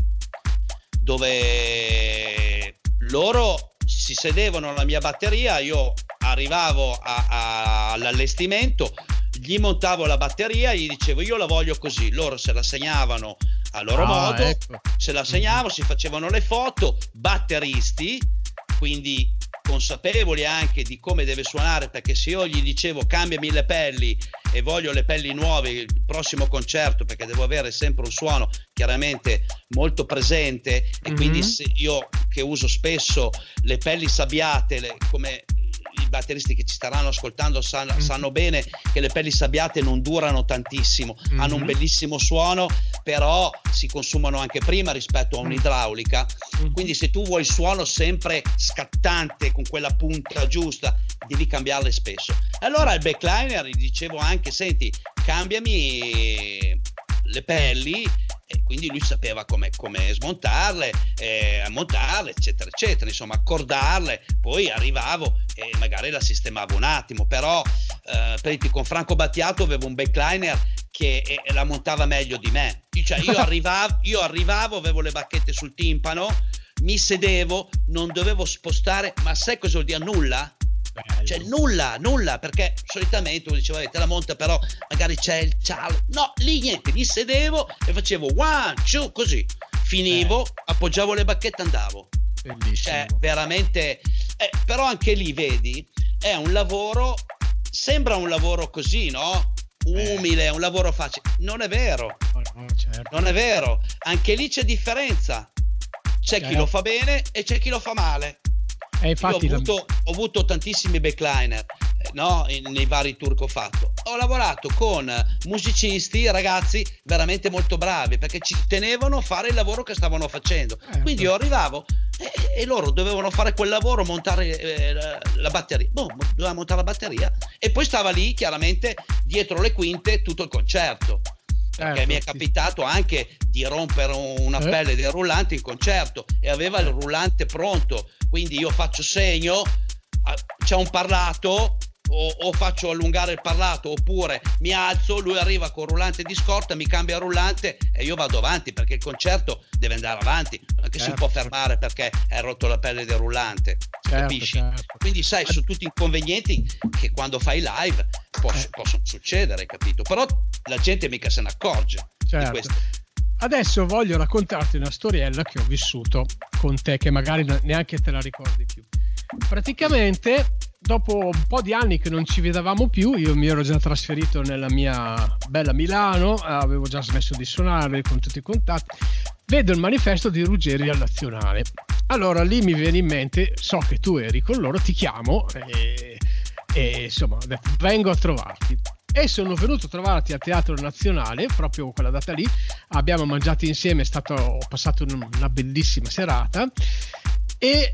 dove loro si sedevano alla mia batteria, io arrivavo a- a- all'allestimento, gli montavo la batteria, gli dicevo io la voglio così, loro se la segnavano a loro Ah, modo, ecco. se la segnavo, si facevano le foto, batteristi, quindi consapevoli anche di come deve suonare, perché se io gli dicevo cambiami le pelli e voglio le pelli nuove il prossimo concerto, perché devo avere sempre un suono chiaramente molto presente e Mhm. quindi se io che uso spesso le pelli sabbiate, le- come i batteristi che ci staranno ascoltando sanno, Mhm. sanno bene che le pelli sabbiate non durano tantissimo, hanno un bellissimo suono, però si consumano anche prima rispetto a Mm. un'idraulica. Mhm. Quindi se tu vuoi il suono sempre scattante con quella punta giusta, devi cambiarle spesso. Allora il backliner gli dicevo anche, senti, cambiami le pelli e quindi lui sapeva come, come smontarle, eh, montarle, eccetera, eccetera, insomma, accordarle, poi arrivavo e magari la sistemavo un attimo, però eh, con Franco Battiato avevo un backliner che eh, la montava meglio di me. Cioè, io, [LAUGHS] arrivavo, io arrivavo, avevo le bacchette sul timpano, mi sedevo, non dovevo spostare, ma sai cosa vuol dire nulla? Bello. Cioè nulla, nulla, perché solitamente uno diceva "Eh, te la monta però magari c'è il ciao. No, lì niente, mi sedevo e facevo one, two, così. Finivo, appoggiavo le bacchette, andavo. Bellissimo. Cioè, veramente... eh, però anche lì, vedi, è un lavoro, sembra un lavoro così, no? Umile, è un lavoro facile. Non è vero, Oh, no, certo. non è vero. Anche lì c'è differenza. C'è chi Eh. lo fa bene e c'è chi lo fa male. E Io infatti ho avuto, ho avuto tantissimi backliner no, in- nei vari tour che ho fatto. Ho lavorato con musicisti, ragazzi veramente molto bravi perché ci tenevano a fare il lavoro che stavano facendo. Certo. Quindi io arrivavo e, e loro dovevano fare quel lavoro, montare eh, la, la batteria. Boh, doveva montare la batteria e poi stava lì chiaramente dietro le quinte tutto il concerto. Perché Certo, mi è sì. capitato anche di rompere una Eh. pelle del rullante in concerto e aveva il rullante pronto. Quindi io faccio segno, ah, c'è un parlato. O, o faccio allungare il parlato oppure mi alzo, lui arriva con rullante di scorta, mi cambia rullante e io vado avanti perché il concerto deve andare avanti, non è che si Certo, può certo. fermare perché è rotto la pelle del rullante, Certo, capisci? certo. Quindi sai, sono tutti inconvenienti che quando fai live poss- Eh. possono succedere, capito? Però la gente mica se ne accorge di Certo. questo. Adesso voglio raccontarti una storiella che ho vissuto con te, che magari ne- neanche te la ricordi più. Praticamente, dopo un po' di anni che non ci vedevamo più, io mi ero già trasferito nella mia bella Milano, avevo già smesso di suonare con tutti i contatti. Vedo il manifesto di Ruggeri al Nazionale. Allora lì mi viene in mente, so che tu eri con loro, ti chiamo e, e insomma vengo a trovarti. E sono venuto a trovarti al Teatro Nazionale proprio quella data lì. Abbiamo mangiato insieme, stato, ho passato un- una bellissima serata. E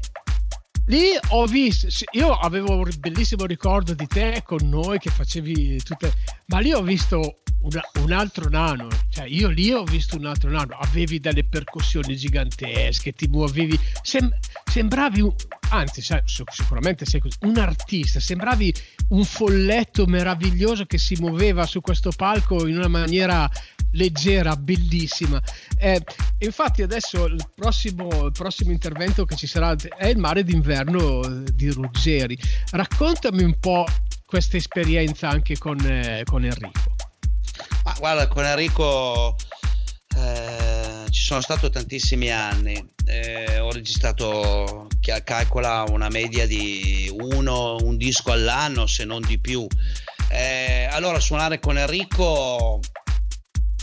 lì ho visto, io avevo un bellissimo ricordo di te con noi che facevi tutte, ma lì ho visto una- un altro nano, cioè io lì ho visto un altro nano, avevi delle percussioni gigantesche, ti muovevi, sem- sembravi, un- anzi sai, sicuramente sei così, un artista, sembravi un folletto meraviglioso che si muoveva su questo palco in una maniera leggera, bellissima. Eh, infatti adesso il prossimo, il prossimo intervento che ci sarà è il mare d'inverno eh, di Ruggeri. Raccontami un po' questa esperienza anche con, eh, con Enrico. Ma guarda, con Enrico eh, ci sono stato tantissimi anni. Eh, ho registrato, calcola, una media di uno, un disco all'anno, se non di più. Eh, allora, suonare con Enrico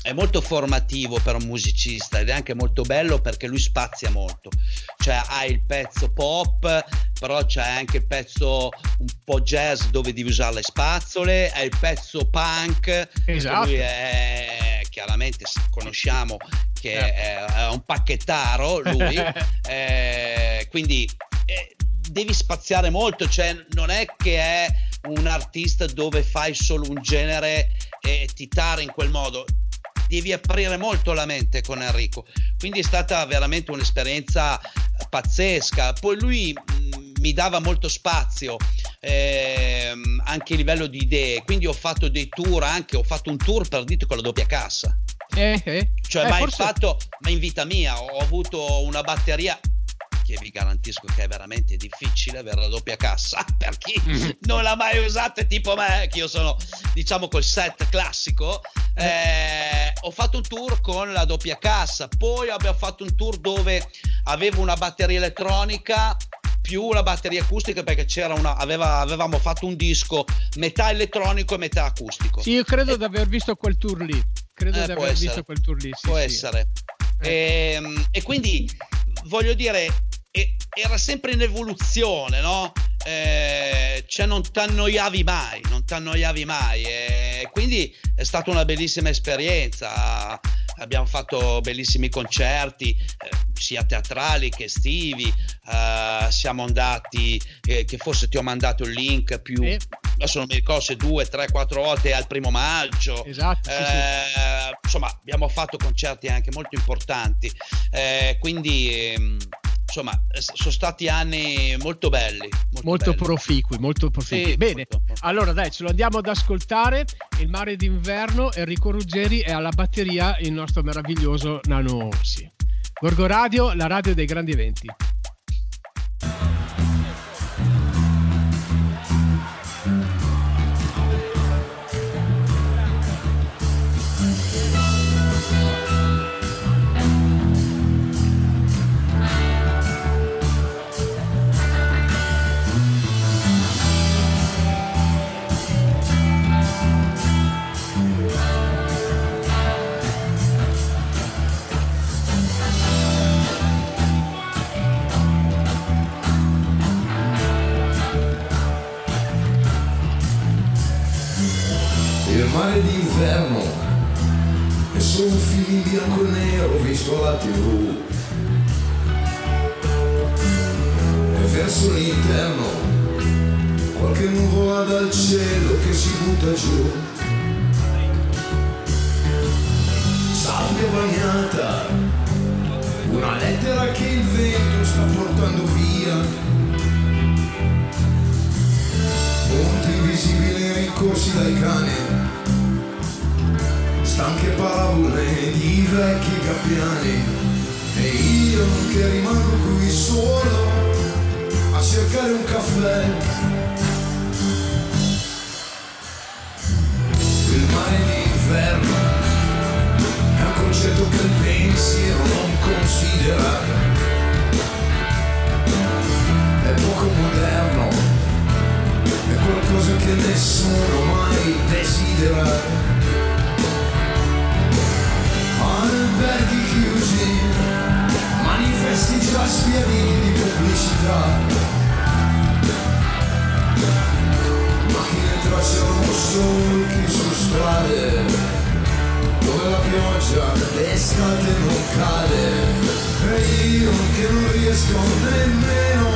è molto formativo per un musicista ed è anche molto bello perché lui spazia molto. Cioè, ha il pezzo pop, però c'è anche il pezzo un po' jazz dove devi usare le spazzole, è il pezzo punk, Esatto. lui è chiaramente conosciamo che è, è un pacchettaro lui [LAUGHS] eh, quindi eh, devi spaziare molto cioè non è che è un artista dove fai solo un genere e ti tara in quel modo devi aprire molto la mente con Enrico. Quindi è stata veramente un'esperienza pazzesca. Poi lui mh, mi dava molto spazio ehm, anche a livello di idee. Quindi ho fatto dei tour anche ho fatto un tour per dito con la doppia cassa. Eh, eh. cioè Eh, mai forse- fatto ma in vita mia ho avuto una batteria che vi garantisco che è veramente difficile avere la doppia cassa [LAUGHS] per chi Mhm. non l'ha mai usata tipo me che io sono diciamo col set classico eh, ho fatto un tour con la doppia cassa poi abbiamo fatto un tour dove avevo una batteria elettronica più la batteria acustica perché c'era una aveva- avevamo fatto un disco metà elettronico e metà acustico Sì, io credo di aver visto quel tour lì. Credo Eh, di aver essere. visto quel tour lì. sì, può sì. essere. Eh. Ehm, E, quindi voglio dire, e- era sempre in evoluzione, no? Eh, cioè non ti annoiavi mai, non ti annoiavi mai. E quindi è stata una bellissima esperienza. Abbiamo fatto bellissimi concerti, eh, sia teatrali che estivi. eh, siamo andati, eh, che forse ti ho mandato il link più, Sì. adesso non mi ricordo se due, tre, quattro volte al primo maggio. Esatto, sì, sì. Eh, insomma abbiamo fatto concerti anche molto importanti eh, quindi ehm, insomma eh, sono stati anni molto belli molto, Molto belli. proficui, molto proficui. Sì, Bene, molto, molto. allora dai, ce lo andiamo ad ascoltare. Il mare d'inverno, Enrico Ruggeri è alla batteria il nostro meraviglioso Nano Orsi. Gorgo Radio, la radio dei grandi eventi. Un film bianco e nero visto alla tv. E verso l'interno qualche nuvola dal cielo che si butta giù. Sabbia bagnata, una lettera che il vento sta portando via. Monti invisibili rincorsi dai cani, stanche parabole di vecchi gabbiani. E io che rimango qui solo a cercare un caffè. Il mare d'inverno è un concetto che il pensiero non considera. È poco moderno, è qualcosa che nessuno mai desidera. Già spianiti di pubblicità. Macchine tracce solchi su strade dove la pioggia d'estate non cade e io che non riesco nemmeno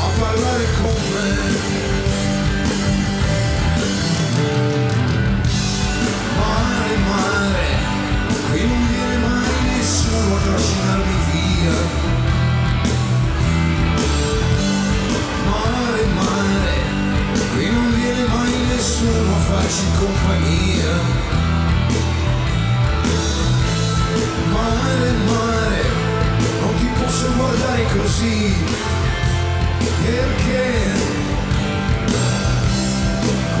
a parlare con me mare mare qui non viene mai nessuno a trascinarmi via mare mare qui non viene mai nessuno a farci compagnia. Mare, mare, non ti posso guardare così, perché?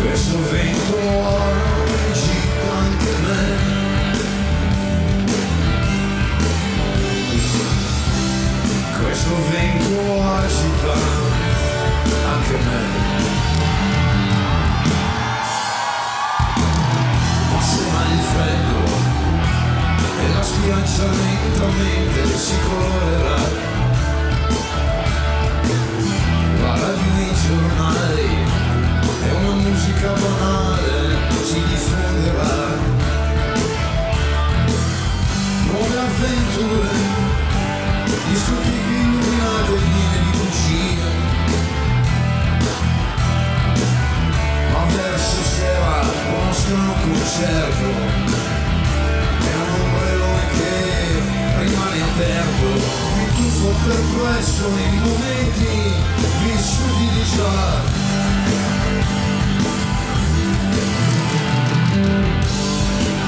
Questo vento me. Questo vento agita anche me. Passerà il freddo e la spiaggia lentamente si colorerà. La radio nei giornali e una musica banale si diffonderà. Nuove avventure, discoteche illuminate piene di cucine. Ma verso sera conoscono un concerto è un ombrellone che rimane aperto. Mi tuffo perplesso nei momenti vissuti di già.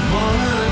Mare mare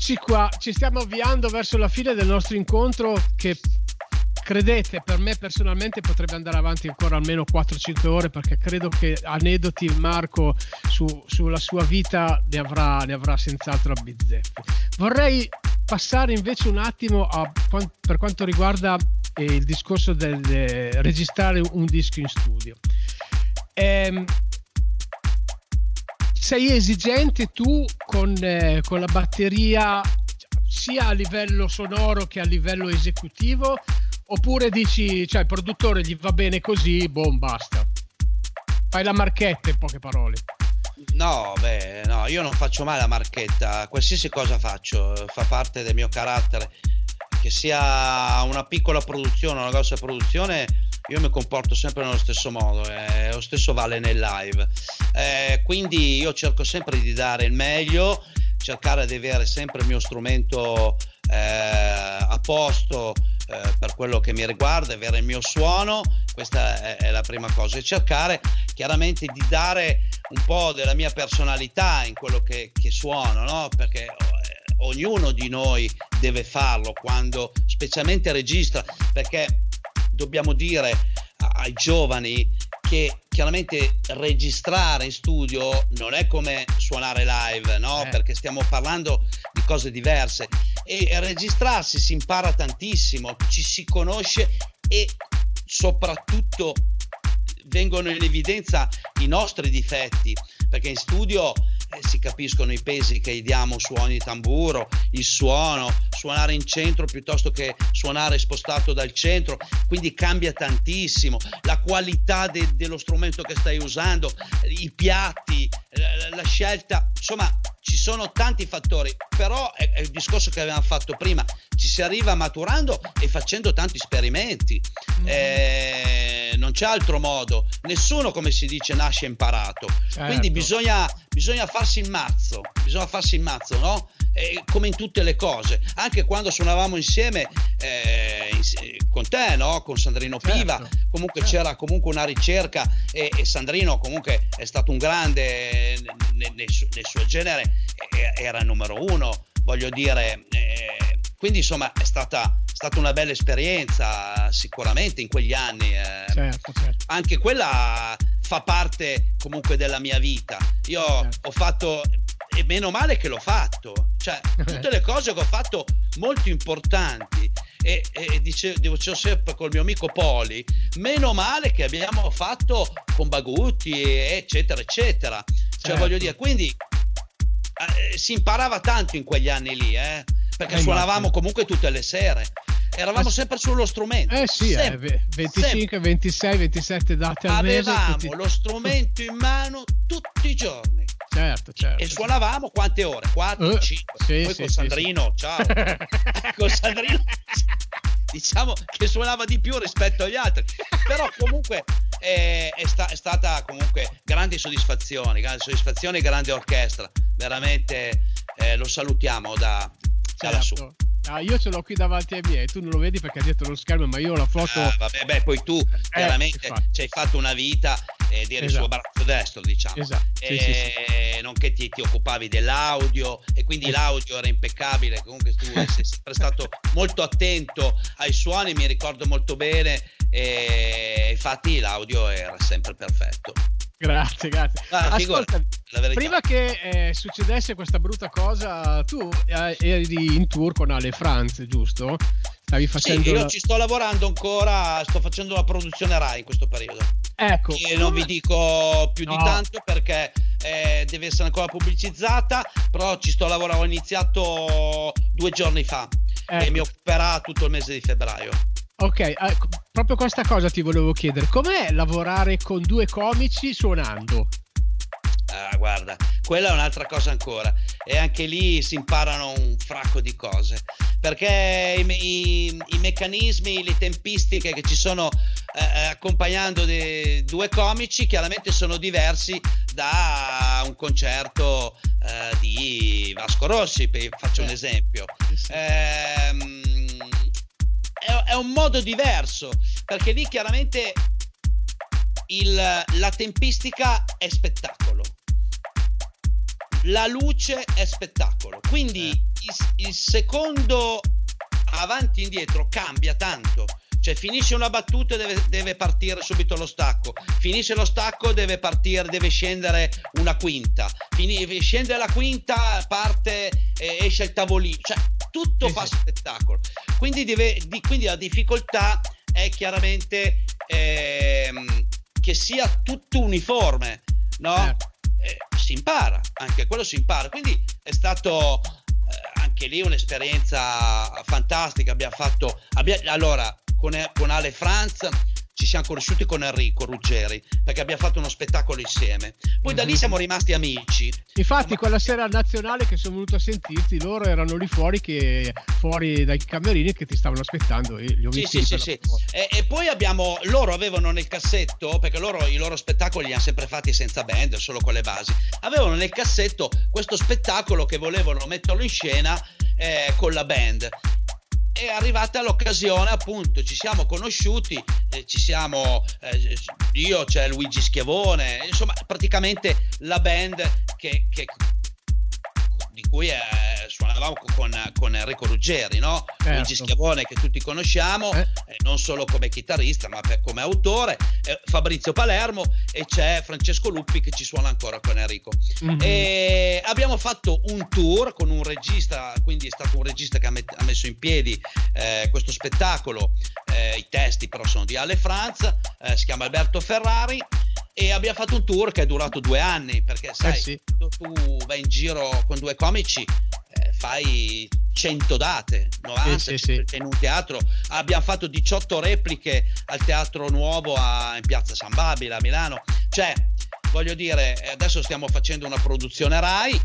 eccoci qua, ci stiamo avviando verso la fine del nostro incontro che credete per me personalmente potrebbe andare avanti ancora almeno 4-5 ore perché credo che aneddoti Marco su- sulla sua vita ne avrà, ne avrà senz'altro a bizzeffe. Vorrei passare invece un attimo a per quanto riguarda eh, il discorso del eh, registrare un disco in studio. Ehm, sei esigente tu con, eh, con la batteria sia a livello sonoro che a livello esecutivo? Oppure dici cioè il produttore gli va bene così boom basta. Fai la marchetta in poche parole. No, beh, no, io non faccio mai la marchetta, qualsiasi cosa faccio fa parte del mio carattere, che sia una piccola produzione o una grossa produzione, io mi comporto sempre nello stesso modo, eh, lo stesso vale nel live. Eh, quindi io cerco sempre di dare il meglio, cercare di avere sempre il mio strumento eh, a posto eh, per quello che mi riguarda, avere il mio suono, questa è, è la prima cosa, e cercare chiaramente di dare un po' della mia personalità in quello che, che suono, no? perché eh, ognuno di noi deve farlo quando specialmente registra, perché dobbiamo dire ai giovani che chiaramente registrare in studio non è come suonare live, no? Eh. Perché stiamo parlando di cose diverse e registrarsi si impara tantissimo, ci si conosce e soprattutto vengono in evidenza i nostri difetti, perché in studio si capiscono i pesi che diamo suoni di tamburo, il suono, suonare in centro piuttosto che suonare spostato dal centro, quindi cambia tantissimo la qualità de- dello strumento che stai usando, i piatti, la, la scelta, insomma ci sono tanti fattori, però è, è il discorso che avevamo fatto prima, ci si arriva maturando e facendo tanti esperimenti. Eh, non c'è altro modo, nessuno come si dice nasce imparato, quindi Certo. bisogna, bisogna farsi il mazzo, bisogna farsi il mazzo, no? E come in tutte le cose, anche quando suonavamo insieme eh, con te, no? Con Sandrino Certo, Piva, comunque certo. c'era comunque una ricerca e, e Sandrino comunque è stato un grande nel, nel suo- nel suo genere, e- era il numero uno, voglio dire, eh, quindi insomma è stata, stata una bella esperienza sicuramente in quegli anni. eh certo certo anche quella fa parte comunque della mia vita. Io Certo. ho fatto, e meno male che l'ho fatto, cioè [LAUGHS] tutte le cose che ho fatto molto importanti. E, e dice, dicevo sempre col mio amico Poli, meno male che abbiamo fatto con Bagutti, eccetera, eccetera. Cioè, Certo. voglio dire, quindi eh, si imparava tanto in quegli anni lì, eh, perché Eh, suonavamo immagino. comunque tutte le sere. Eravamo Eh, sempre sullo strumento. eh sì eh, sempre, ve- 25 26 27 date al mese avevamo tutti- lo strumento in mano tutti i giorni certo certo e suonavamo quante ore? 4, Eh, 5. sì, Poi sì, con sì, Sandrino, ciao. [LAUGHS] con Sandrino [LAUGHS] diciamo che suonava di più rispetto agli altri, però comunque eh, è, sta- è stata comunque grandi soddisfazioni, grandi soddisfazioni e grande orchestra. Veramente eh, lo salutiamo da, certo. Ah, io ce l'ho qui davanti ai miei tu non lo vedi perché è dietro lo schermo ma io la foto Ah, vabbè, beh, poi tu chiaramente infatti. ci hai fatto una vita ed eri il suo Esatto. braccio destro, diciamo. esatto sì, sì, sì. Eh, nonché ti, ti occupavi dell'audio e quindi Eh. l'audio era impeccabile comunque tu [LAUGHS] sei sempre stato molto attento ai suoni mi ricordo molto bene e infatti l'audio era sempre perfetto grazie grazie Ah, ascolta prima che eh, succedesse questa brutta cosa tu eh, eri in tour con Ale Franz giusto? stavi sì, facendo io la- ci sto lavorando ancora sto facendo la produzione Rai in questo periodo ecco e non vi dico più di No. tanto perché eh, deve essere ancora pubblicizzata però ci sto lavorando ho iniziato due giorni fa e ecco. mi occuperà tutto il mese di febbraio Ok, ecco, proprio questa cosa ti volevo chiedere. Com'è lavorare con due comici suonando? Ah, guarda, quella è un'altra cosa ancora. E anche lì si imparano un fracco di cose. Perché i, i- i meccanismi, le tempistiche che ci sono eh, accompagnando dei due comici chiaramente sono diversi da un concerto eh, di Vasco Rossi, faccio un Eh. esempio. Sì, Ehm, è un modo diverso, perché lì chiaramente il- la tempistica è spettacolo. La luce è spettacolo. Quindi il, il secondo avanti e indietro cambia tanto. Cioè finisce una battuta e deve, deve partire subito lo stacco. Finisce lo stacco deve partire, deve scendere una quinta. Fini- scende la quinta, parte e esce il tavolino. Cioè tutto fa spettacolo. Quindi, deve- di- quindi la difficoltà è chiaramente ehm, che sia tutto uniforme, no? Certo. Eh, si impara, anche quello si impara. Quindi è stato eh, anche lì un'esperienza fantastica. Abbiamo fatto, abbia- allora, con, con Ale Franz ci siamo conosciuti con Enrico Ruggeri perché abbiamo fatto uno spettacolo insieme. Poi da lì Mhm. siamo rimasti amici. Infatti, quella sera nazionale che sono venuto a sentirti, loro erano lì fuori, che, fuori dai camerini che ti stavano aspettando e li ho Sì, sì, sì, sì. E, e poi abbiamo, loro avevano nel cassetto, perché loro i loro spettacoli li hanno sempre fatti senza band, solo con le basi, avevano nel cassetto questo spettacolo che volevano metterlo in scena eh, con la band. È arrivata l'occasione, appunto, ci siamo conosciuti, eh, ci siamo, eh, io c'è Luigi Schiavone, insomma, praticamente la band che, che- di cui eh, suonavamo con, con Enrico Ruggeri, no? Certo. Luigi Schiavone che tutti conosciamo, Eh. eh, non solo come chitarrista ma per- come autore, eh, Fabrizio Palermo e c'è Francesco Luppi che ci suona ancora con Enrico. Mhm. E abbiamo fatto un tour con un regista, quindi è stato un regista che ha, met- ha messo in piedi eh, questo spettacolo, i testi però sono di Ale Franz, si chiama Alberto Ferrari e abbiamo fatto un tour che è durato due anni perché sai, Eh sì. quando tu vai in giro con due comici eh, fai 100 date, 90 Sì, sì, in un teatro. Abbiamo fatto 18 repliche al Teatro Nuovo a- in Piazza San Babila a Milano. Cioè, voglio dire, eh, adesso stiamo facendo una produzione Rai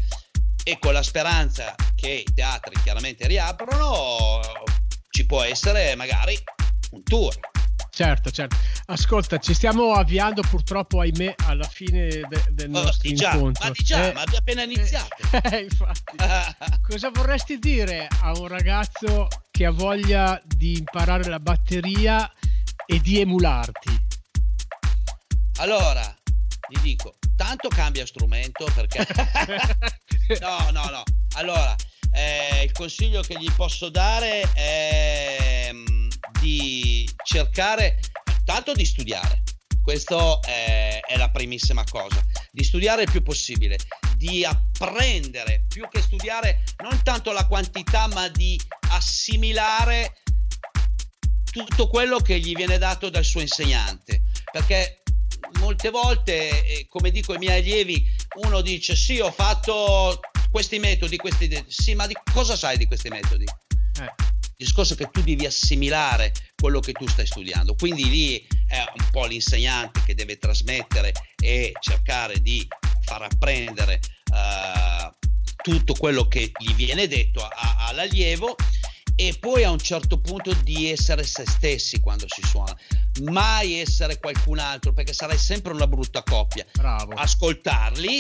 e con la speranza che i teatri chiaramente riaprono ci può essere magari un tour. Certo, certo. Ascolta, ci stiamo avviando purtroppo, ahimè, alla fine de- del Oh, nostro già, incontro. ma di già, Eh, ma abbiamo appena iniziato. [LAUGHS] eh, infatti. [LAUGHS] Cosa vorresti dire a un ragazzo che ha voglia di imparare la batteria e di emularti? Allora, gli dico, tanto cambia strumento perché... [LAUGHS] no, no, no. Allora, eh, il consiglio che gli posso dare è di cercare tanto di studiare. Questo è, è la primissima cosa, di studiare il più possibile, di apprendere più che studiare non tanto la quantità, ma di assimilare tutto quello che gli viene dato dal suo insegnante. Perché molte volte, eh, come dico ai miei allievi, uno dice sì, ho fatto questi metodi, questi... de-". Sì, ma di cosa sai di questi metodi? Eh, Il discorso è che tu devi assimilare quello che tu stai studiando, quindi lì è un po' l'insegnante che deve trasmettere e cercare di far apprendere eh, tutto quello che gli viene detto a- a- all'allievo e poi a un certo punto di essere se stessi quando si suona, mai essere qualcun altro perché sarai sempre una brutta coppia. Bravo. ascoltarli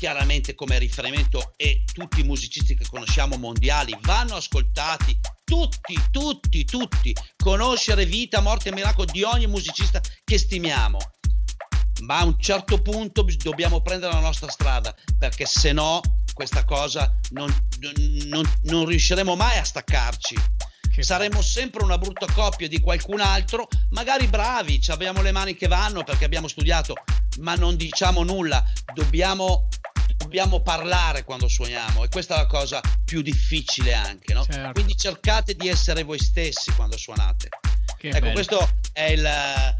chiaramente come riferimento e tutti i musicisti che conosciamo mondiali vanno ascoltati tutti, tutti, tutti. Conoscere vita, morte e miracolo di ogni musicista che stimiamo. Ma a un certo punto dobbiamo prendere la nostra strada perché se no questa cosa non, non- non riusciremo mai a staccarci Che saremo sempre una brutta coppia di qualcun altro, magari bravi, ci abbiamo le mani che vanno perché abbiamo studiato, ma non diciamo nulla, dobbiamo, dobbiamo parlare quando suoniamo e questa è la cosa più difficile anche, no? Certo. Quindi cercate di essere voi stessi quando suonate. Che ecco, bello. questo è il... eh,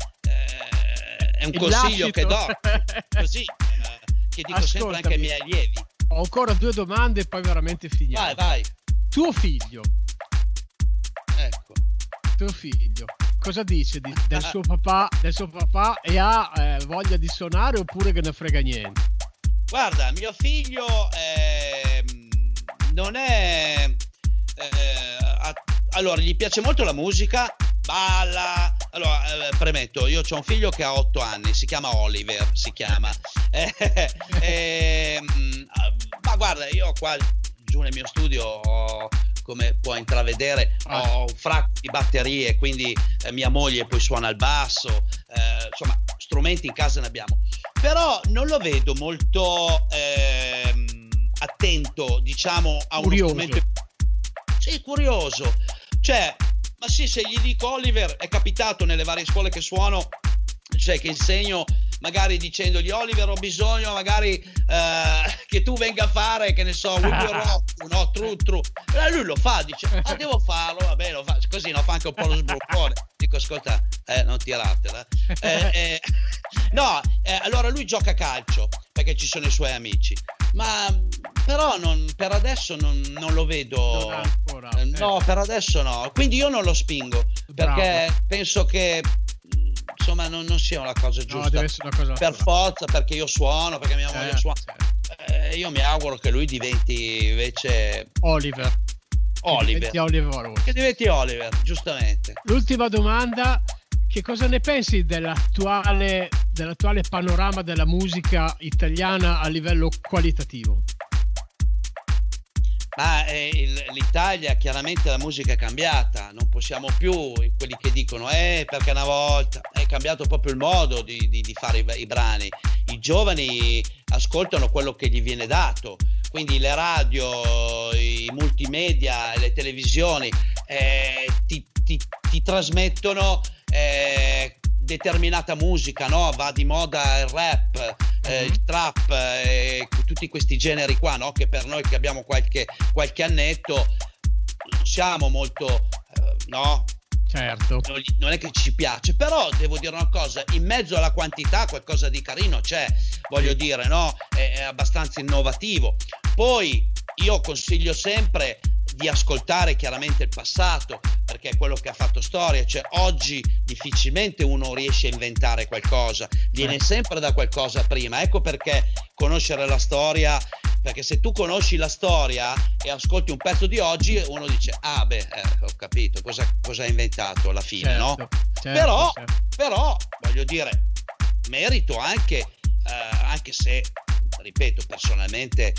è un Il consiglio che do, lascito. così, [LAUGHS] eh, che dico sempre anche ai Ascoltami. miei allievi. Ho ancora due domande e poi veramente finiamo. Vai, vai, Tuo figlio, ecco. tuo figlio, cosa dice di- del, suo papà, del suo papà e ha eh, voglia di suonare oppure che ne frega niente? Guarda, mio figlio ehm, non è... eh, ha- allora, gli piace molto la musica, balla... Allora, eh, premetto, io ho un figlio che ha 8 anni, si chiama Oliver, si chiama. Eh, [LAUGHS] ehm, ma guarda, io qua giù nel mio studio ho come puoi intravedere, Ah. ho un fracco di batterie, quindi eh, mia moglie poi suona il basso, eh, insomma, strumenti in casa ne abbiamo. Però non lo vedo molto ehm, attento, diciamo, a uno Curioso. strumento. Sì, curioso. Cioè, ma sì, se gli dico Oliver, è capitato nelle varie scuole che suono, cioè che insegno magari dicendogli Oliver ho bisogno magari eh, che tu venga a fare che ne so [LAUGHS] rock no tru tru. E lui lo fa dice ah [LAUGHS] devo farlo vabbè lo fa. Così no fa anche un po' lo sbruffone. Dico ascolta eh, non tiratela. Eh, eh, [LAUGHS] no eh, allora lui gioca a calcio perché ci sono i suoi amici. Ma però non, per adesso non, non lo vedo. Non ancora, Eh, no per adesso no. Quindi io non lo spingo perché Bravo. penso che insomma non, non sia una cosa No, giusta deve essere una cosa per forza perché io suono perché mia moglie Eh, suona. Eh, io mi auguro che lui diventi invece Oliver. Oliver Diventi Oliver Rossi. che diventi Oliver giustamente L'ultima domanda, che cosa ne pensi dell'attuale, dell'attuale panorama della musica italiana a livello qualitativo? Ma eh, l'Italia chiaramente la musica è cambiata non possiamo più quelli che dicono eh perché una volta è cambiato proprio il modo di, di- di fare i, i brani. I giovani ascoltano quello che gli viene dato. Quindi le radio i multimedia le televisioni eh, ti, ti- ti trasmettono eh, determinata musica no? va di moda il rap eh, il trap eh, tutti questi generi qua no? che per noi che abbiamo qualche, qualche annetto non siamo molto eh, no Certo. non è che ci piace, però devo dire una cosa, in mezzo alla quantità qualcosa di carino c'è, voglio dire, no? È, è abbastanza innovativo. Poi io consiglio sempre di ascoltare chiaramente il passato, perché è quello che ha fatto storia, cioè oggi difficilmente uno riesce a inventare qualcosa, viene Eh. sempre da qualcosa prima, ecco perché conoscere la storia perché se tu conosci la storia e ascolti un pezzo di oggi uno dice ah beh eh, ho capito cosa, cosa ha inventato alla fine no? certo, certo, però, certo. però voglio dire merito anche eh, anche se ripeto personalmente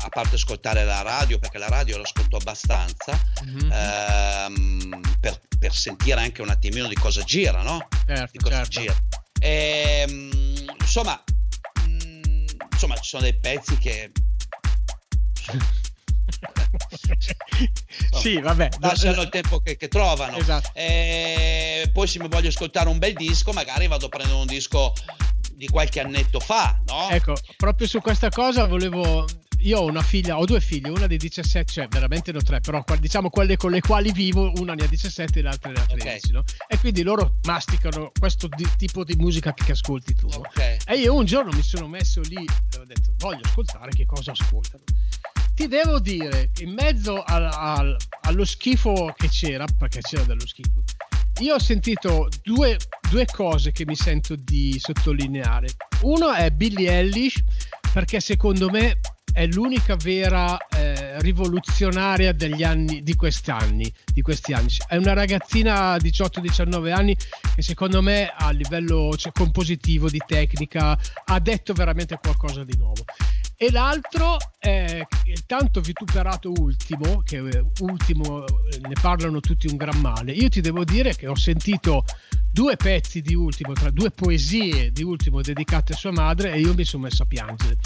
a parte ascoltare la radio perché la radio l'ascolto abbastanza Mhm. ehm, per, per sentire anche un attimino di cosa gira no? Certo, di cosa certo. gira. Ehm, insomma, mm, insomma, ci sono dei pezzi che [LAUGHS] sì, vabbè. lasciano il tempo che, che trovano. Esatto. E poi se mi voglio ascoltare un bel disco, magari vado a prendere un disco di qualche annetto fa, no? Ecco, proprio su questa cosa volevo. Io ho una figlia, ho due figlie, una di 17, cioè veramente ne ho tre, però diciamo quelle con le quali vivo, una ne ha 17 e l'altra ne ha 13, no? E quindi loro masticano questo di- tipo di musica che ascolti tu. no? Ok. E io un giorno mi sono messo lì e ho detto voglio ascoltare che cosa ascoltano. Ti devo dire che in mezzo al- al- allo schifo che c'era, perché c'era dello schifo, io ho sentito due, due cose che mi sento di sottolineare. Uno è Billie Eilish, perché secondo me è l'unica vera eh, rivoluzionaria degli anni di quest'anni, di questi anni. È una ragazzina 18-19 anni che secondo me a livello cioè, compositivo, di tecnica, ha detto veramente qualcosa di nuovo. E l'altro è il tanto vituperato ultimo, che eh, ultimo eh, ne parlano tutti un gran male. Io ti devo dire che ho sentito due pezzi di ultimo, tra due poesie di ultimo dedicate a sua madre e io mi sono messo a piangere.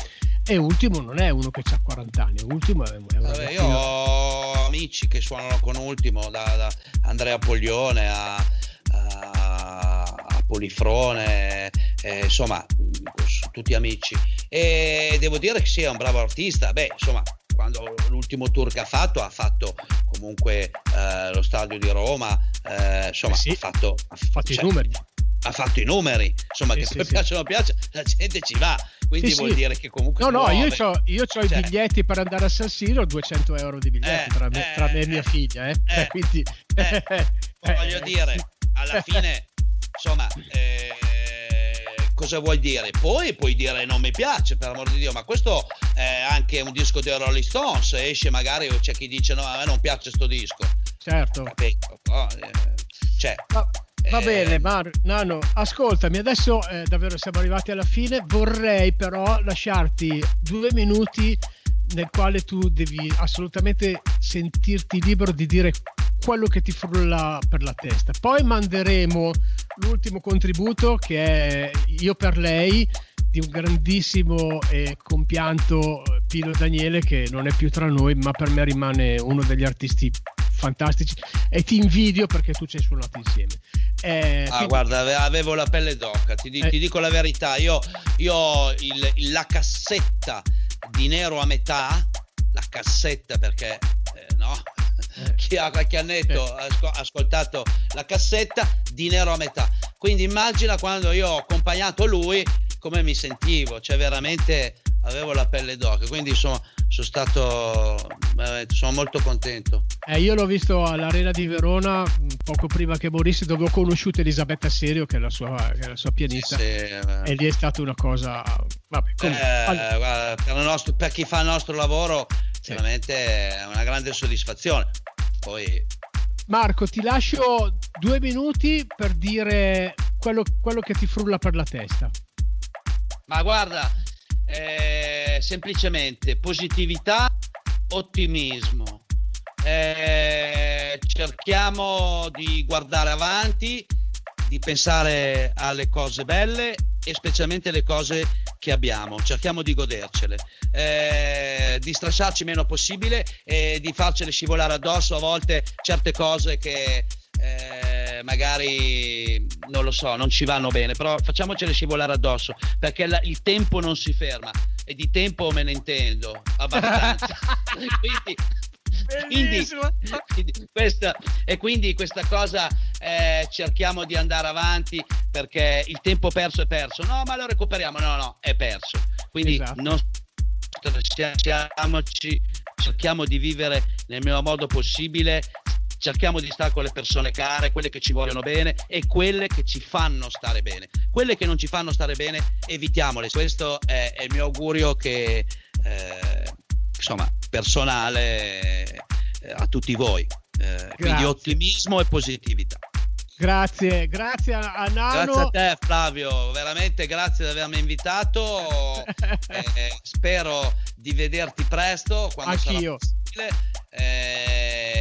E ultimo non è uno che ha 40 anni, ultimo è, un Vabbè, io ho amici che suonano con Ultimo, da, da Andrea Poglione a, a- a Polifrone, eh, insomma, tutti amici. E devo dire che sì, è un bravo artista. Beh, insomma, quando l'ultimo tour che ha fatto, ha fatto comunque eh, lo stadio di Roma, eh, insomma, Eh sì, ha fatto, Ha fatto cioè, i numeri. ha fatto i numeri, insomma, Sì, che poi sì. piace o non piace, la gente ci va. Quindi vuol dire che comunque. No, no, io muove. ho io c'ho Cioè. i biglietti per andare a San Siro, 200 euro di biglietti Eh, tra, me, eh, tra me e mia eh, figlia, eh. eh, [LAUGHS] Quindi, eh, [LAUGHS] voglio eh, dire, alla [LAUGHS] fine, insomma, eh, cosa vuol dire? Poi puoi dire non mi piace, per amor di Dio, ma questo è anche un disco dei Rolling Stones, esce magari o c'è chi dice no, a me non piace sto disco, certo. No, eh, cioè, Va, va Eh, bene, Mar- Nano, ascoltami, adesso eh, davvero siamo arrivati alla fine, vorrei però lasciarti due minuti nel quale tu devi assolutamente sentirti libero di dire quello che ti frulla per la testa. Poi manderemo l'ultimo contributo che è Io per lei di un grandissimo e compianto Pino Daniele che non è più tra noi, ma per me rimane uno degli artisti fantastici e ti invidio perché tu ci hai suonato insieme. Eh, Ah, quindi- guarda, ave- avevo la pelle d'oca, ti, Eh. ti dico la verità, io, io ho il- la cassetta di Nero a metà, la cassetta perché, eh, no. Chi ha qualche annetto ha asco- ascoltato la cassetta di Nero a metà, quindi immagina quando io ho accompagnato lui come mi sentivo, cioè veramente avevo la pelle d'oca, quindi insomma sono stato, veramente, sono molto contento. Eh, io l'ho visto all'Arena di Verona mh, poco prima che morisse, dove ho conosciuto Elisabetta Serio, che è la sua, è la sua pianista, Sì, eh. e lì è stata una cosa. Vabbè, Eh, guarda, per, nostro- per chi fa il nostro lavoro, Sì. veramente è una grande soddisfazione. Poi, Marco, ti lascio due minuti per dire quello, quello che ti frulla per la testa. Ma guarda, eh, semplicemente positività, ottimismo. Eh, cerchiamo di guardare avanti, di pensare alle cose belle e specialmente le cose che abbiamo. Cerchiamo di godercele, eh, di stressarci meno possibile e di farcele scivolare addosso a volte certe cose che eh, magari non lo so, non ci vanno bene, però facciamocele scivolare addosso perché la- il tempo non si ferma e di tempo me ne intendo abbastanza. [LAUGHS] quindi, quindi, quindi questa, e quindi questa cosa eh, cerchiamo di andare avanti perché il tempo perso è perso. No, ma lo recuperiamo. No, no, è perso. Quindi Esatto. non stressiamoci, cerchiamo di vivere nel miglior modo possibile. Cerchiamo di stare con le persone care, quelle che ci vogliono bene e quelle che ci fanno stare bene. Quelle che non ci fanno stare bene, evitiamole. Questo è, è il mio augurio che, eh, insomma, personale eh, a tutti voi. Eh, quindi ottimismo e positività. Grazie, grazie a Nano. Grazie a te Flavio, veramente grazie di avermi invitato. [LAUGHS] Eh, spero di vederti presto quando Anch'io. sarà possibile.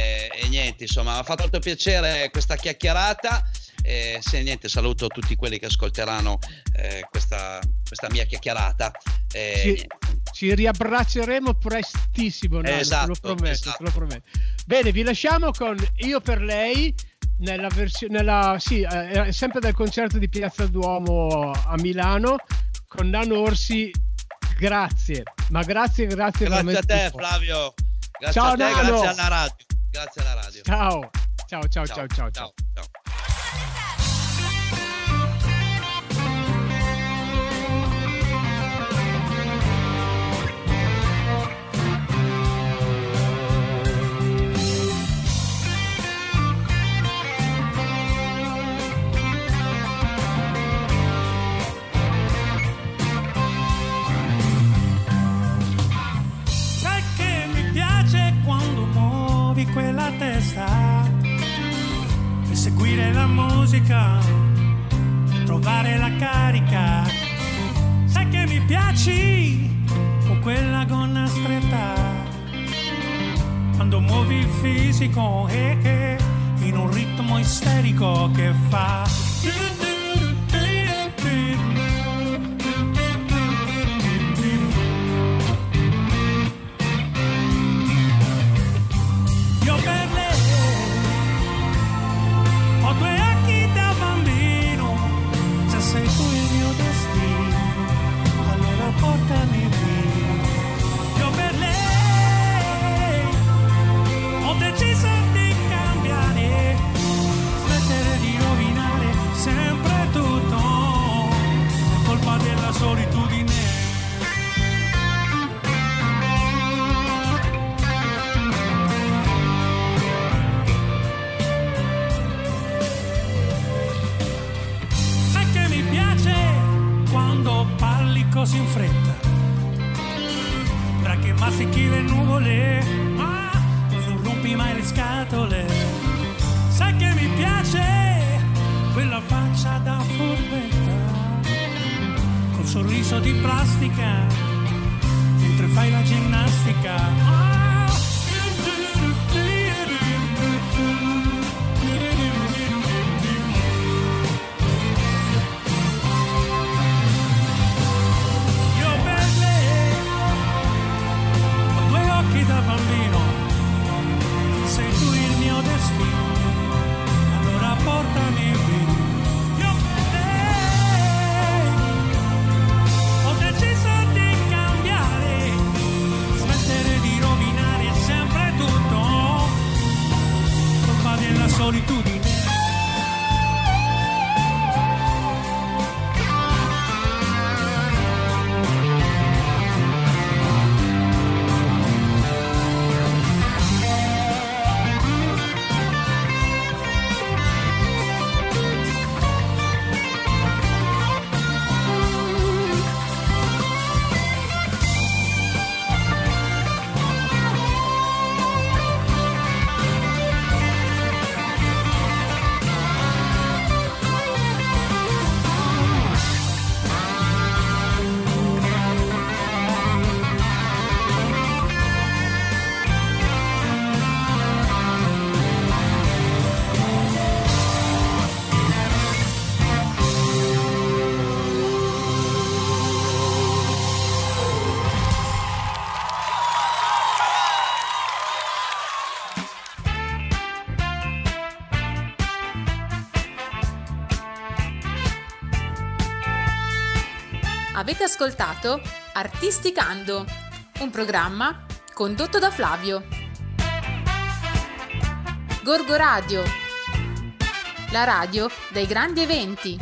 Eh, niente, insomma, mi ha fatto molto piacere questa chiacchierata. E se niente, saluto tutti quelli che ascolteranno eh, questa, questa mia chiacchierata. E niente. Ci riabbracceremo prestissimo, Nano, Esatto, lo prometto, esatto. lo prometto. Bene, vi lasciamo con Io per lei nella versione nella sì, eh, è sempre dal concerto di Piazza Duomo a Milano con Nano Orsi. Grazie, ma grazie, grazie Grazie a te cuore. Flavio, grazie Ciao, a te, Nano. grazie alla radio. Grazie alla radio. Ciao, ciao, ciao, ciao, ciao. ciao. ciao. Seguire la musica, trovare la carica. Sai che mi piaci con quella gonna stretta quando muovi il fisico eh, eh, in un ritmo isterico che fa. Io sempre tutto, è colpa della solitudine. Sai che mi piace quando parli così in fretta. Tra che mastica le nuvole, ma non rompi mai le scatole. Sai che mi piace quella faccia da furbetta, col sorriso di plastica, mentre fai la ginnastica. Avete ascoltato Artisticando, un programma condotto da Flavio. Gorgo Radio, la radio dei grandi eventi.